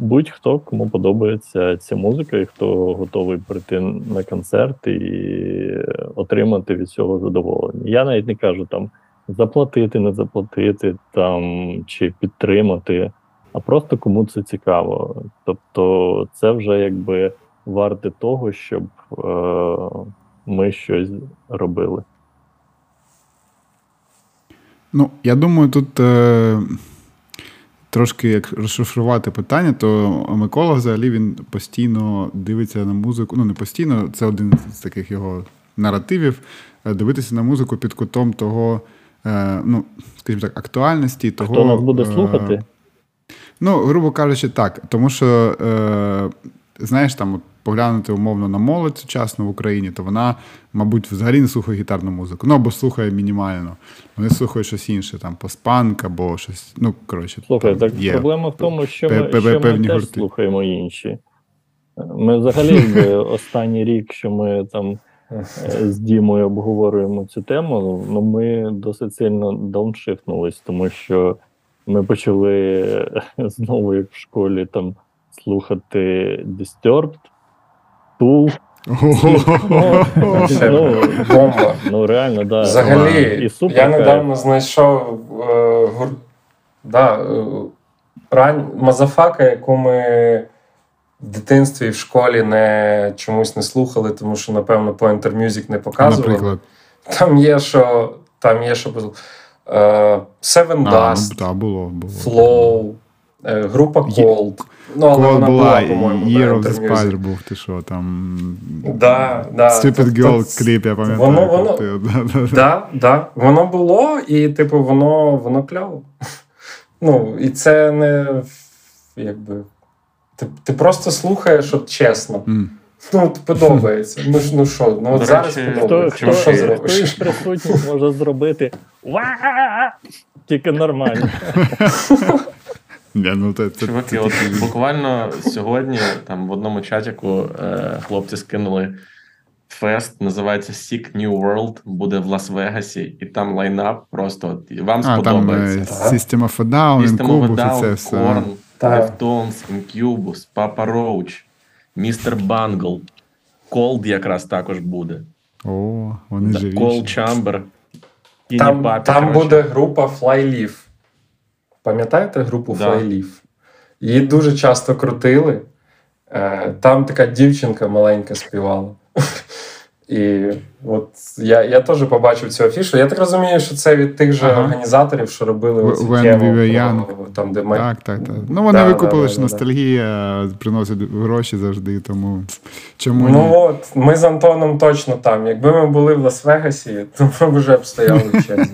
будь-хто, кому подобається ця музика, і хто готовий прийти на концерт і отримати від цього задоволення. Я навіть не кажу там заплатити, не заплатити там чи підтримати, а просто кому це цікаво. Тобто, це вже якби варте того, щоб е, ми щось робили. Ну, я думаю, тут е, трошки як розшифрувати питання, то Микола взагалі він постійно дивиться на музику. Ну, не постійно, це один з таких його наративів. Е, дивитися на музику під кутом того, е, ну, скажімо так, актуальності. того... Хто нас буде слухати? Е, ну, грубо кажучи, так. Тому що, е, знаєш, там поглянути умовно на молодь сучасну в Україні, то вона, мабуть, взагалі не слухає гітарну музику. Ну або слухає мінімально. Вони слухають щось інше, там постпанк або щось. Ну, коротше, Слухай, так є проблема в тому, що ми, що ми теж слухаємо інші. Ми взагалі останній рік, що ми там. Е, з Дімою обговорюємо цю тему, ну ми досить сильно дауншифтнулись, тому що ми почали знову як в школі там слухати Disturbed, Тул. Ну, бомба. Ну, реально, да. Взагалі, я недавно знайшов е, да, е. Мазафака, яку ми в дитинстві і в школі не чомусь не слухали, тому що, напевно, по Music не показували. Наприклад. Там є, що там є, що е, Seven Dust, було, було. Flow, група Cold. Ну, але вона була, по-моєму, Year of the Spider був, ти що там. Да, да. Stupid Girl кліп, я пам'ятаю. Воно, воно, ти, да, да, да. Воно було, і, типу, воно воно кльово. Ну, і це не якби. Ти ти просто слухаєш от чесно. Mm. Ну, подобається. Ну ну що, ну от зараз подобається. Хто, що хто, хто із присутніх може зробити тільки нормально. Не, ну, це, це, Чуваки, це, от буквально сьогодні там в одному чатіку е, хлопці скинули фест, називається Sick New World, буде в Лас-Вегасі, і там лайнап просто от, вам а, сподобається. Там, System of a Down, System Incubus, of a Down, це все. Korn, Deftones, Incubus, Papa Roach, Mr. Bungle, Cold якраз також буде. О, вони живі. Cold Chamber. Там, там буде група Flyleaf. Пам'ятаєте групу да. Flyleaf? Її дуже часто крутили. Е, там така дівчинка маленька співала. І от я я теж побачив цю афішу. Я так розумію, що це від тих же ага. організаторів, що робили оцю тему, там, де ми... Так, так, так. Ну вони да, викупили, да, що да, ностальгія приносить гроші завжди, тому чому Ну ні? от, ми з Антоном точно там. Якби ми були в Лас-Вегасі, то ми б вже б стояли в черзі.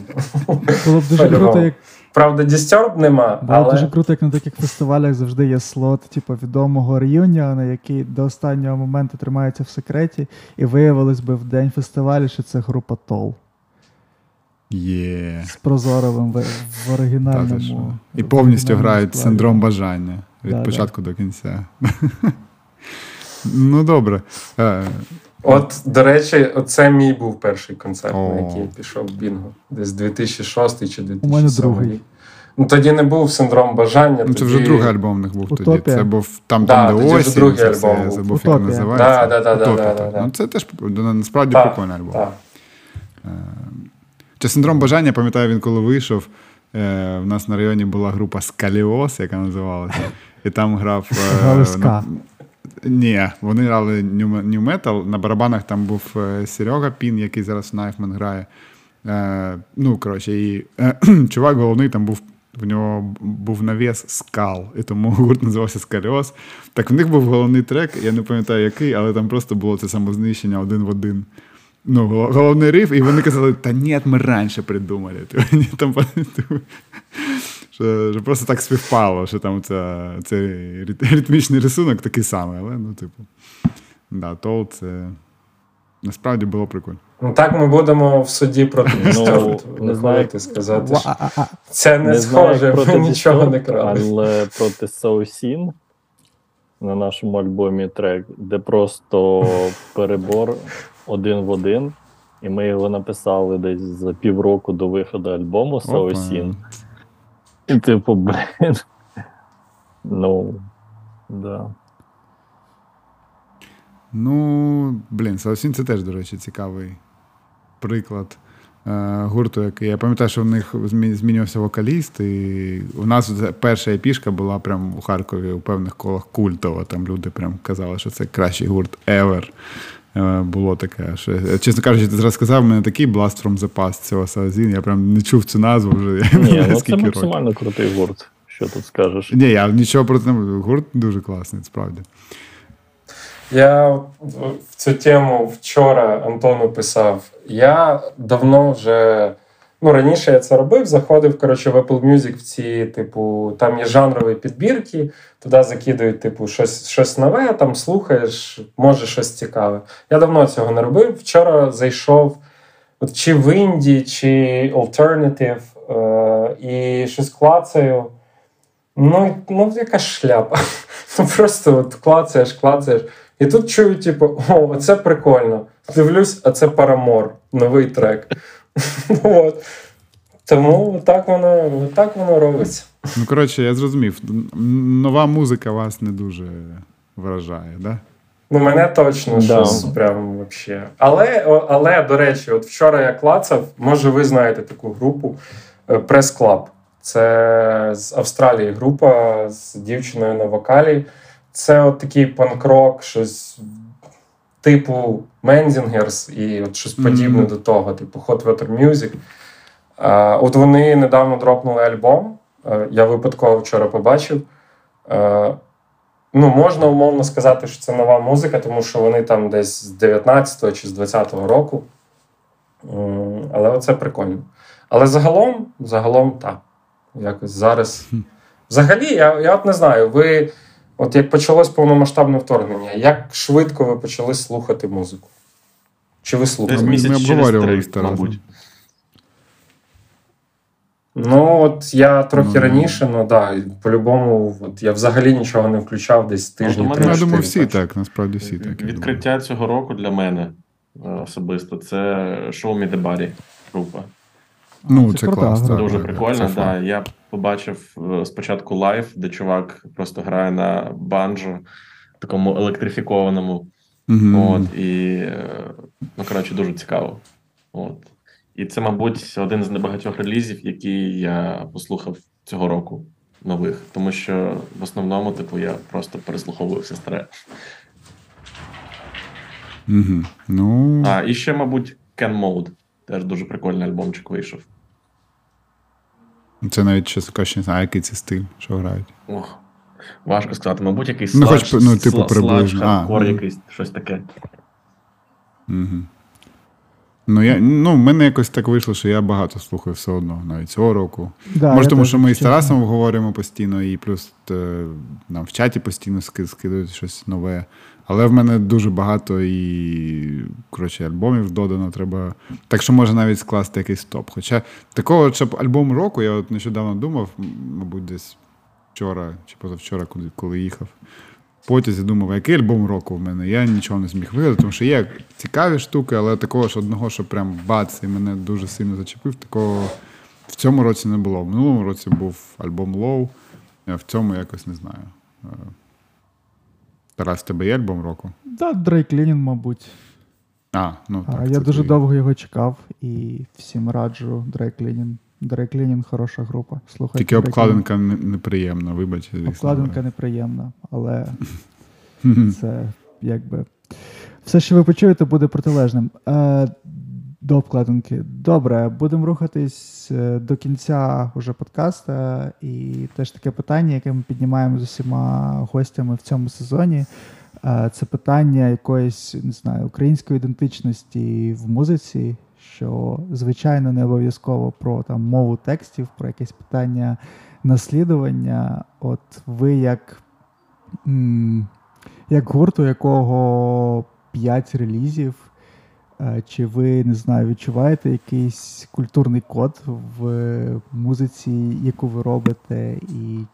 Було б дуже круто, як Правда, Disturb нема. Було але... дуже круто, як на таких фестивалях завжди є слот, типу, відомого реюніона, який до останнього моменту тримається в секреті, і виявилось би в день фестивалю, що це група Тол. Є. З Прозоровим в, в оригінальному. І повністю грають складі. синдром бажання від да, початку да. до кінця. Ну, добре. Е, От, до речі, оце мій був перший концерт, О. на який я пішов Бінго. Десь 2006 чи 2007 У мене другий. Ну тоді не був синдром бажання. Ну, Це вже другий альбом не був Утопія. тоді. Це був там, да, там де осінь. Другий альбом був. забув, як називається. Да, да, да, да, да, да, Ну Це теж насправді так, прикольний альбом. Так. Е, чи синдром бажання, пам'ятаю, він коли вийшов. Е, в нас на районі була група Скаліос, яка називалася. І там грав. Галиска. Ні, вони грали нью метал. На барабанах там був е, Серега Пін, який зараз Найфман грає. Е, Ну, коротше, і е, чувак головний там був. В нього був навіс скал, і тому гурт називався Скаліоз. Так в них був головний трек, я не пам'ятаю який, але там просто було це самознищення один в один. Ну, Головний риф, і вони казали, та ні, ми раніше придумали. Там, що, що просто так співпало, що там це, цей ритмічний рисунок такий самий, але ну, типу, да, Тол це насправді було прикольно. Ну так ми будемо в суді проти ну, не знаєте сказати. що Це не, не схоже, ми нічого не крали. Але проти Saosin на нашому альбомі трек, де просто перебор один в один. І ми його написали десь за півроку до виходу альбому Saosin. І типу, блін. Ну, да. Ну, блін, Saosin це теж, до речі, цікавий приклад е, гурту, який. Я пам'ятаю, що в них змінювався вокаліст, і у нас перша епішка була прям у Харкові у певних колах культова. Там люди прям казали, що це кращий гурт ever. Е, Було таке, що чесно кажучи, ти зараз сказав, у мене такий Blast from the Past цього Сазін. Я прям не чув цю назву вже. Ні, ну це максимально років. крутий гурт. Що тут скажеш? Ні, я нічого проти не буду. Гурт дуже класний, справді. Я в в цю тему вчора Антону писав. Я давно вже. Ну, раніше я це робив, заходив коротше, в Apple Music в ці, типу, там є жанрові підбірки, туди закидують, типу, щось щось нове, там слухаєш, може щось цікаве. Я давно цього не робив. Вчора зайшов от, чи в інді, чи Alternative, е, і щось клацаю. Ну, ну, яка шляпа. Ну, просто от клацаєш, клацаєш. І тут чую, типу, о, це прикольно. Дивлюсь, а це Парамор, новий трек. От. Тому так воно, так воно робиться. Ну, коротше, я зрозумів. Нова музика вас не дуже вражає, да? Ну, мене точно Да. щось прям вообще. Але, але, до речі, от вчора я клацав, може, ви знаєте таку групу е, Press Club. Це з Австралії група з дівчиною на вокалі. Це от такий панк-рок, щось типу Мензінгерс і от щось подібне Мгм. до того, типу Hot Water Music. А, от вони недавно дропнули альбом. Е, Я випадково вчора побачив. Е, Ну, можна умовно сказати, що це нова музика, тому що вони там десь з 19-го чи з 20-го року. Але оце прикольно. Але загалом, загалом, так. Якось зараз. Взагалі, я, я от не знаю, ви, от як почалось повномасштабне вторгнення, як швидко ви почали слухати музику? Чи ви Десь слухали? ми місяць через обговорювали три, мабуть. Ну, от я трохи Ну, раніше, ну да, по-любому, от я взагалі нічого не включав десь тижні. Ну, Ну, три, я думаю, всі точно. так, насправді всі так. Відкриття цього року для мене е, особисто це шоу Body група. Ну, Це це, крута клас. гра. Дуже прикольно. це Да. Я побачив е, спочатку live, де чувак просто грає на банджо, такому електрифікованому. Мгм. От, і, е, ну, коротше, дуже цікаво. От. І це, мабуть, один з небагатьох релізів, які я послухав цього року нових, тому що в основному, типу, я просто переслуховую все старе. Мгм. Ну, А, і ще, мабуть, Ken Mode. Теж дуже прикольний альбомчик вийшов. Це навіть чесно кажучи, не знаю, який це стиль, що грають. Ох, важко сказати. Мабуть, якийсь Ну, слаж, хоч, ну, типу, приблизно. А, хардкор мгм. якийсь, щось таке. Угу. Ну, я, ну, в мене якось так вийшло, що я багато слухаю все одно, навіть цього року. Да, Може, тому що ми з. Тарасом говоримо постійно, і плюс е, нам в чаті постійно ски- скидають щось нове. Але в мене дуже багато і коротше, альбомів додано. Треба. Так що може навіть скласти якийсь топ. Хоча такого, щоб альбом року, я от нещодавно думав, мабуть, десь вчора чи позавчора, коли, коли їхав. Потязі думав, який альбом року в мене. Я нічого не зміг вигадати, тому що є цікаві штуки, але такого ж одного, що прям бац, і мене дуже сильно зачепив, такого в цьому році не було. В минулому році був альбом Low, а в цьому якось не знаю. Тарас, тебе є альбом року? Да, Dry Cleaning, мабуть. А, ну так. А, я дуже твій. довго його чекав і всім раджу Dry Cleaning. Dry Cleaning хороша група. Слухайте. Тільки Дрейк обкладинка не- неприємна, вибач. Звісно, Обкладинка неприємна, але але- це якби. Все, що ви почуєте, буде протилежним. Е, до обкладинки. Добре, будемо рухатись е, до кінця уже подкаста. І теж таке питання, яке ми піднімаємо з усіма гостями в цьому сезоні. Е, Це питання якоїсь, не знаю, української ідентичності в музиці, що, звичайно, не обов'язково про там мову текстів, про якесь питання наслідування. От ви як, як гурт, у якого 5 релізів, чи ви не знаю, відчуваєте якийсь культурний код в музиці, яку ви робите, і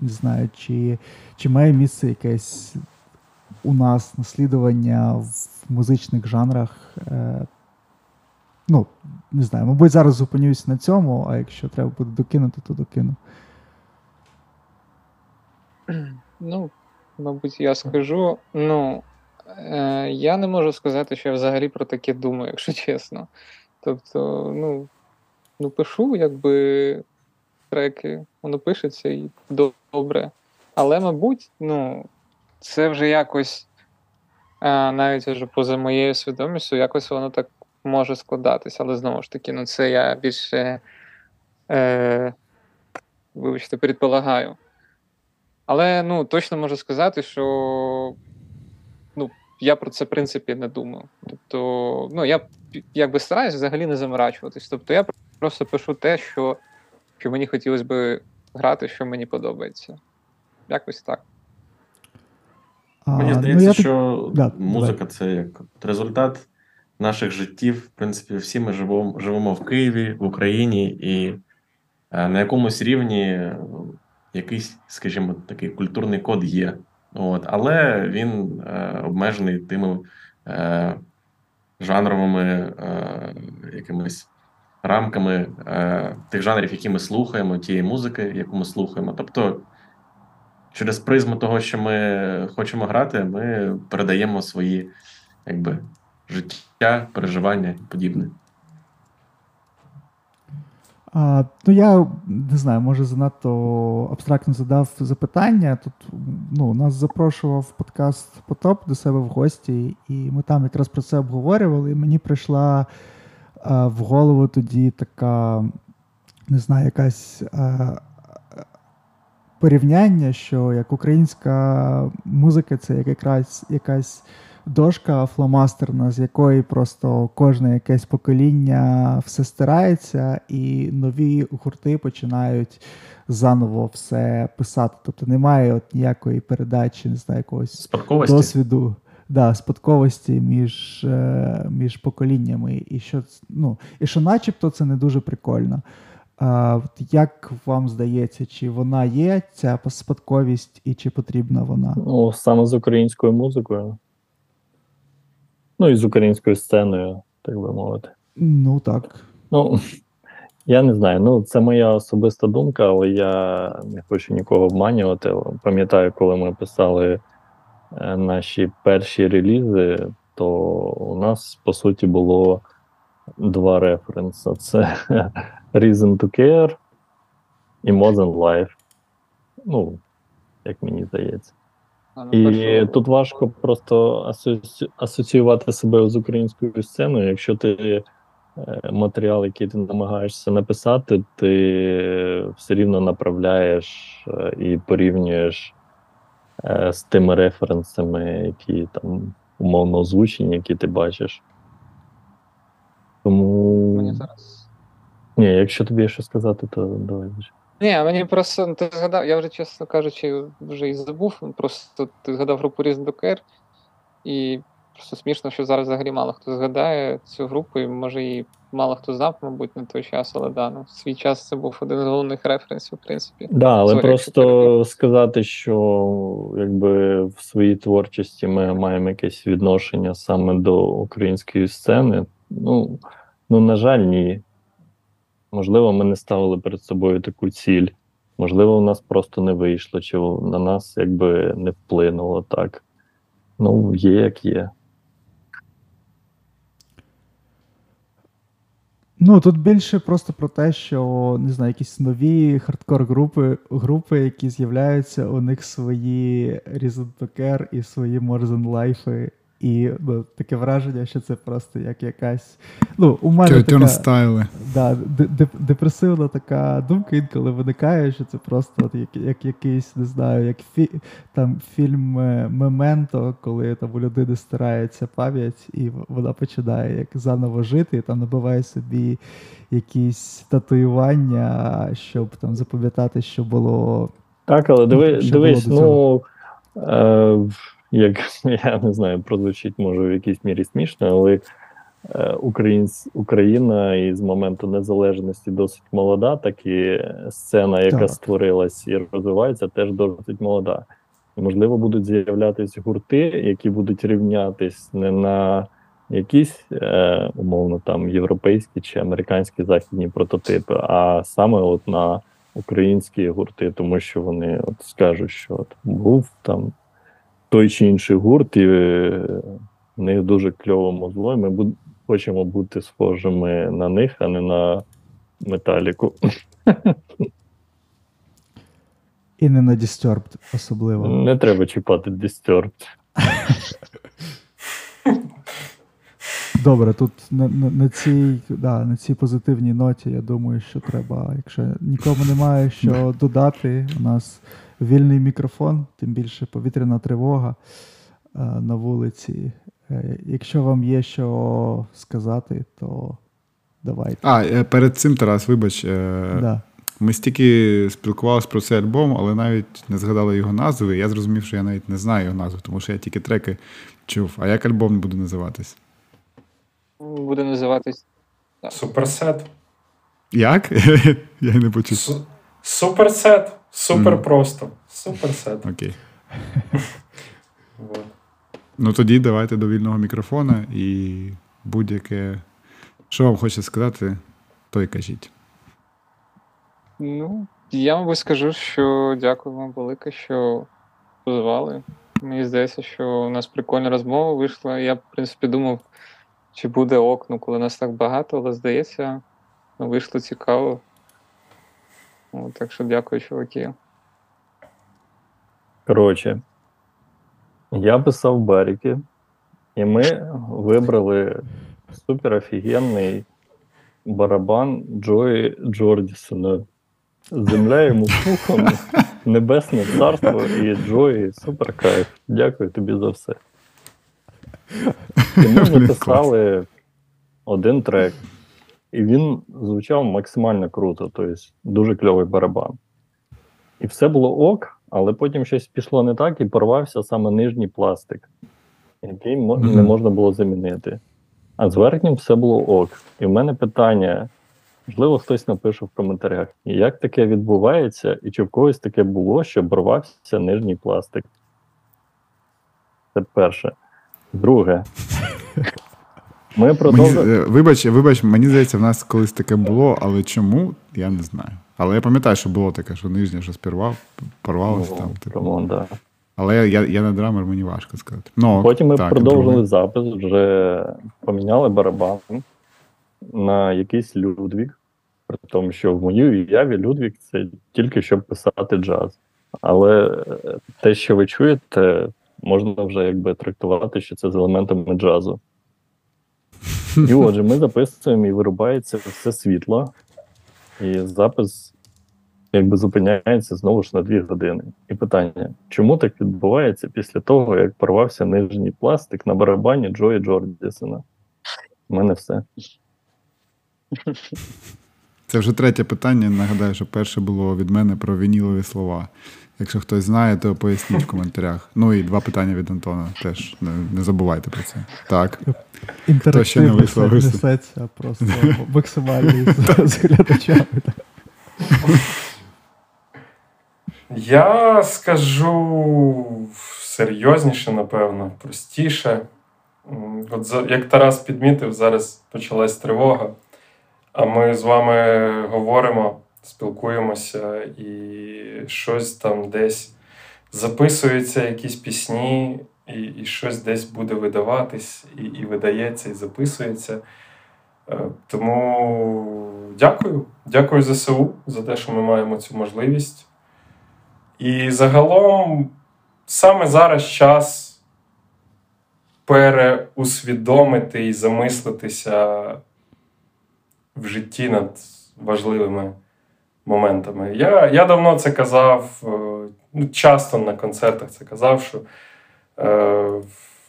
не знаю, чи, чи має місце якесь у нас наслідування в музичних жанрах? Е, ну, не знаю, мабуть, зараз зупинюсь на цьому, а якщо треба буде докинути, то докину. Ну, мабуть, я скажу. Ну, е, я не можу сказати, що я взагалі про таке думаю, якщо чесно. Тобто, ну, ну пишу, якби треки, воно пишеться і добре. Але, мабуть, ну, це вже якось, е, навіть вже поза моєю свідомістю, якось воно так може складатися. Але знову ж таки, ну, це я більше, е, вибачте, предполагаю. Але ну, точно можу сказати, що я про це, в принципі, не думаю. Тобто, ну, я якби стараюсь взагалі не заморачуватись. Тобто, я просто пишу те, що що мені хотілося би грати, що мені подобається. Якось так. Мені здається, ну, я що Да, музика це як результат наших життів. В принципі, всі ми живемо, живемо в Києві, в Україні, і е, на якомусь рівні якийсь, скажімо, такий культурний код є. От, але він е, обмежений тими е, жанровими е, якимись рамками е, тих жанрів, які ми слухаємо, тієї музики, яку ми слухаємо. Тобто, через призму того, що ми хочемо грати, ми передаємо свої якби, життя, переживання і подібне. А, ну, я не знаю, може занадто абстрактно задав запитання. Тут ну, нас запрошував подкаст Потоп до себе в гості, і ми там якраз про це обговорювали. І мені прийшла а, в голову тоді така, не знаю, якась а, порівняння, що як українська музика це як якраз якась дошка фломастерна, з якої просто кожне якесь покоління все стирається, і нові гурти починають заново все писати. Тобто немає от ніякої передачі, не знаю, якогось Спадковості. досвіду. Да, спадковості між е, між поколіннями, і що ну, і що, начебто, це не дуже прикольно. А, Як вам здається, чи вона є, ця спадковість, і чи потрібна вона? Ну, саме з українською музикою. Ну, і з українською сценою, так би мовити. Ну так. Ну, я не знаю. Ну, це моя особиста думка, але я не хочу нікого обманювати. Пам'ятаю, коли ми писали е, наші перші релізи, то у нас по суті було два референси: це Reason to Care і Modern Life. Ну, як мені здається. Ну, І тут важко просто асоці... асоціювати себе з українською сценою. Якщо ти е, матеріал, який ти намагаєшся написати, ти все рівно направляєш е, і порівнюєш е, з тими референсами, які там умовно озвучені, які ти бачиш. Тому. Мені зараз. Ні, якщо тобі є що сказати, то давай. Ні, мені просто ну, ти згадав, я вже, чесно кажучи, вже і забув. Просто ти згадав групу Різдокер, і просто смішно, що зараз взагалі мало хто згадає цю групу, і може і мало хто знав, мабуть, на той час, але да, ну, в свій час це був один з головних референсів, в принципі. Да, але Sorry, просто сказати, що якби в своїй творчості ми маємо якесь відношення саме до української сцени. Ну, ну на жаль, ні. Можливо, ми не ставили перед собою таку ціль. Можливо, у нас просто не вийшло, чи на нас якби не вплинуло так. Ну, є як є. Ну тут більше просто про те, що не знаю, якісь нові хардкор-групи, групи, які з'являються, у них свої Reason to і свої More Life. І ну, таке враження, що це просто як якась. Ну, у мене така, да, де- де- депресивна така думка інколи виникає, що це просто от як, як якийсь, не знаю, як фі, там фільм е, Мементо, коли там у людини стирається пам'ять, і вона починає як заново жити, і там набиває собі якісь татуювання, щоб там запам'ятати, що було. Так, але диви, дивись, було до ну е, як я не знаю, прозвучить може в якійсь мірі смішно, але е, Українсь, Україна із моменту незалежності досить молода, так і сцена, яка Так. створилась і розвивається, теж досить молода. Можливо, будуть з'являтися гурти, які будуть рівнятись не на якісь е, умовно там європейські чи американські західні прототипи, а саме от на українські гурти, тому що вони от скажуть, що от був там той чи інший гурт, і е, в них дуже кльово музло, і ми буд- хочемо бути схожими на них, а не на металіку. І не на Disturbed особливо. Не треба чіпати Disturbed. Добре, тут на, на, на, цій, да, на цій позитивній ноті, я думаю, що треба, якщо нікому немає що додати, у нас вільний мікрофон, тим більше повітряна тривога е, на вулиці. Е, якщо вам є що сказати, то давайте. А, е, перед цим, Тарас, вибач, Да. ми стільки спілкувалися про цей альбом, але навіть не згадали його назви. Я зрозумів, що я навіть не знаю його назву, тому що я тільки треки чув. А як альбом буде називатись? Буде називатись Суперсет. Як? Я не почув. Суперсет. Супер просто. Суперсет. Окей. Вот. Ну тоді давайте до вільного мікрофона і будь-яке. Що вам хочеться сказати, то й кажіть. Ну, я, мабуть, скажу, що дякую вам велике, що позвали. Мені здається, що у нас прикольна розмова вийшла. Я, в принципі, думав, чи буде окно, коли нас так багато, але здається, вийшло цікаво. От, так що дякую, чуваки. Коротше, я писав баріки, і ми вибрали супер офігенний барабан Джої Джордісона. Земля йому пухом, Небесне царство і Джої супер кайф. Дякую тобі за все. І ми Блін, записали один трек, і він звучав максимально круто, тобто дуже кльовий барабан. І все було ок, але потім щось пішло не так і порвався саме нижній пластик, який не можна було замінити. А з верхнім все було ок. І в мене питання: можливо, хтось напише в коментарях, як таке відбувається, і чи в когось таке було, що порвався нижній пластик. Це перше. Друге. Ми продовжуємо. е, вибач, вибач, мені здається, в нас колись таке було, але чому, я не знаю. Але я пам'ятаю, що було таке, що нижнє щось порвав, порвалося там. Типу. Come on, да. Але я, я, я не drummer, мені важко сказати. Ну, Потім ми так, продовжили запис, вже поміняли барабан на якийсь Ludwig. При тому, що в моїй уяві Ludwig це тільки щоб писати джаз. Але е, те, що ви чуєте, можна вже якби трактувати, що це з елементами джазу. І отже, ми записуємо і вирубається все світло, і запис якби зупиняється знову ж на дві години. І питання: чому так відбувається після того, як порвався нижній пластик на барабані Джої Джордісона? У мене все. Це вже третє питання. Нагадаю, що перше було від мене про вінілові слова. Якщо хтось знає, то поясніть в коментарях. Ну і два питання від Антона теж. Не, не забувайте про це. Так. Хто ще не висловив несеться просто максимальний з- з глядачами. Я скажу серйозніше, напевно, простіше. От як Тарас підмітив, зараз почалась тривога, а ми з вами говоримо, спілкуємося, і щось там десь записуються, якісь пісні, і, і щось десь буде видаватись, і, і видається, і записується. Е, Тому дякую. Дякую ЗСУ за те, що ми маємо цю можливість. І загалом саме зараз час переусвідомити і замислитися в житті над важливими моментами. Я, я давно це казав, е, ну, часто на концертах це казав, що е,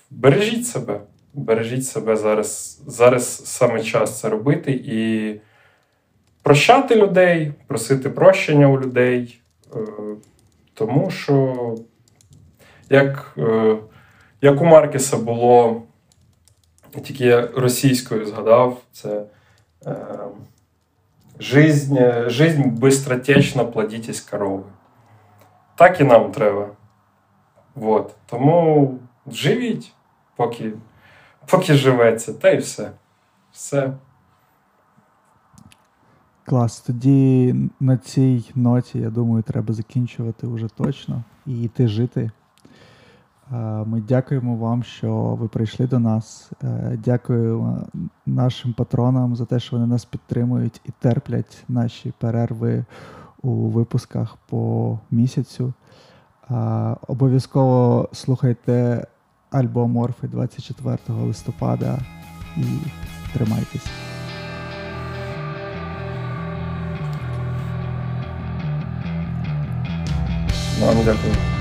бережіть себе. Бережіть себе зараз. Зараз саме час це робити і прощати людей, просити прощення у людей. Е, тому що, як, е, як у Маркеса було, тільки я російською згадав, це е, жизнь, е, жизнь бистротечно плодітесь корови. Так і нам треба. Вот. Тому живіть, поки, поки живеться, та й все. Все. Клас. Тоді на цій ноті, я думаю, треба закінчувати вже точно і йти жити. Ми дякуємо вам, що ви прийшли до нас. Е, дякую нашим патронам за те, що вони нас підтримують і терплять наші перерви у випусках по місяцю. Обов'язково слухайте альбом Орфи 24 листопада і тримайтесь. Вам дякую.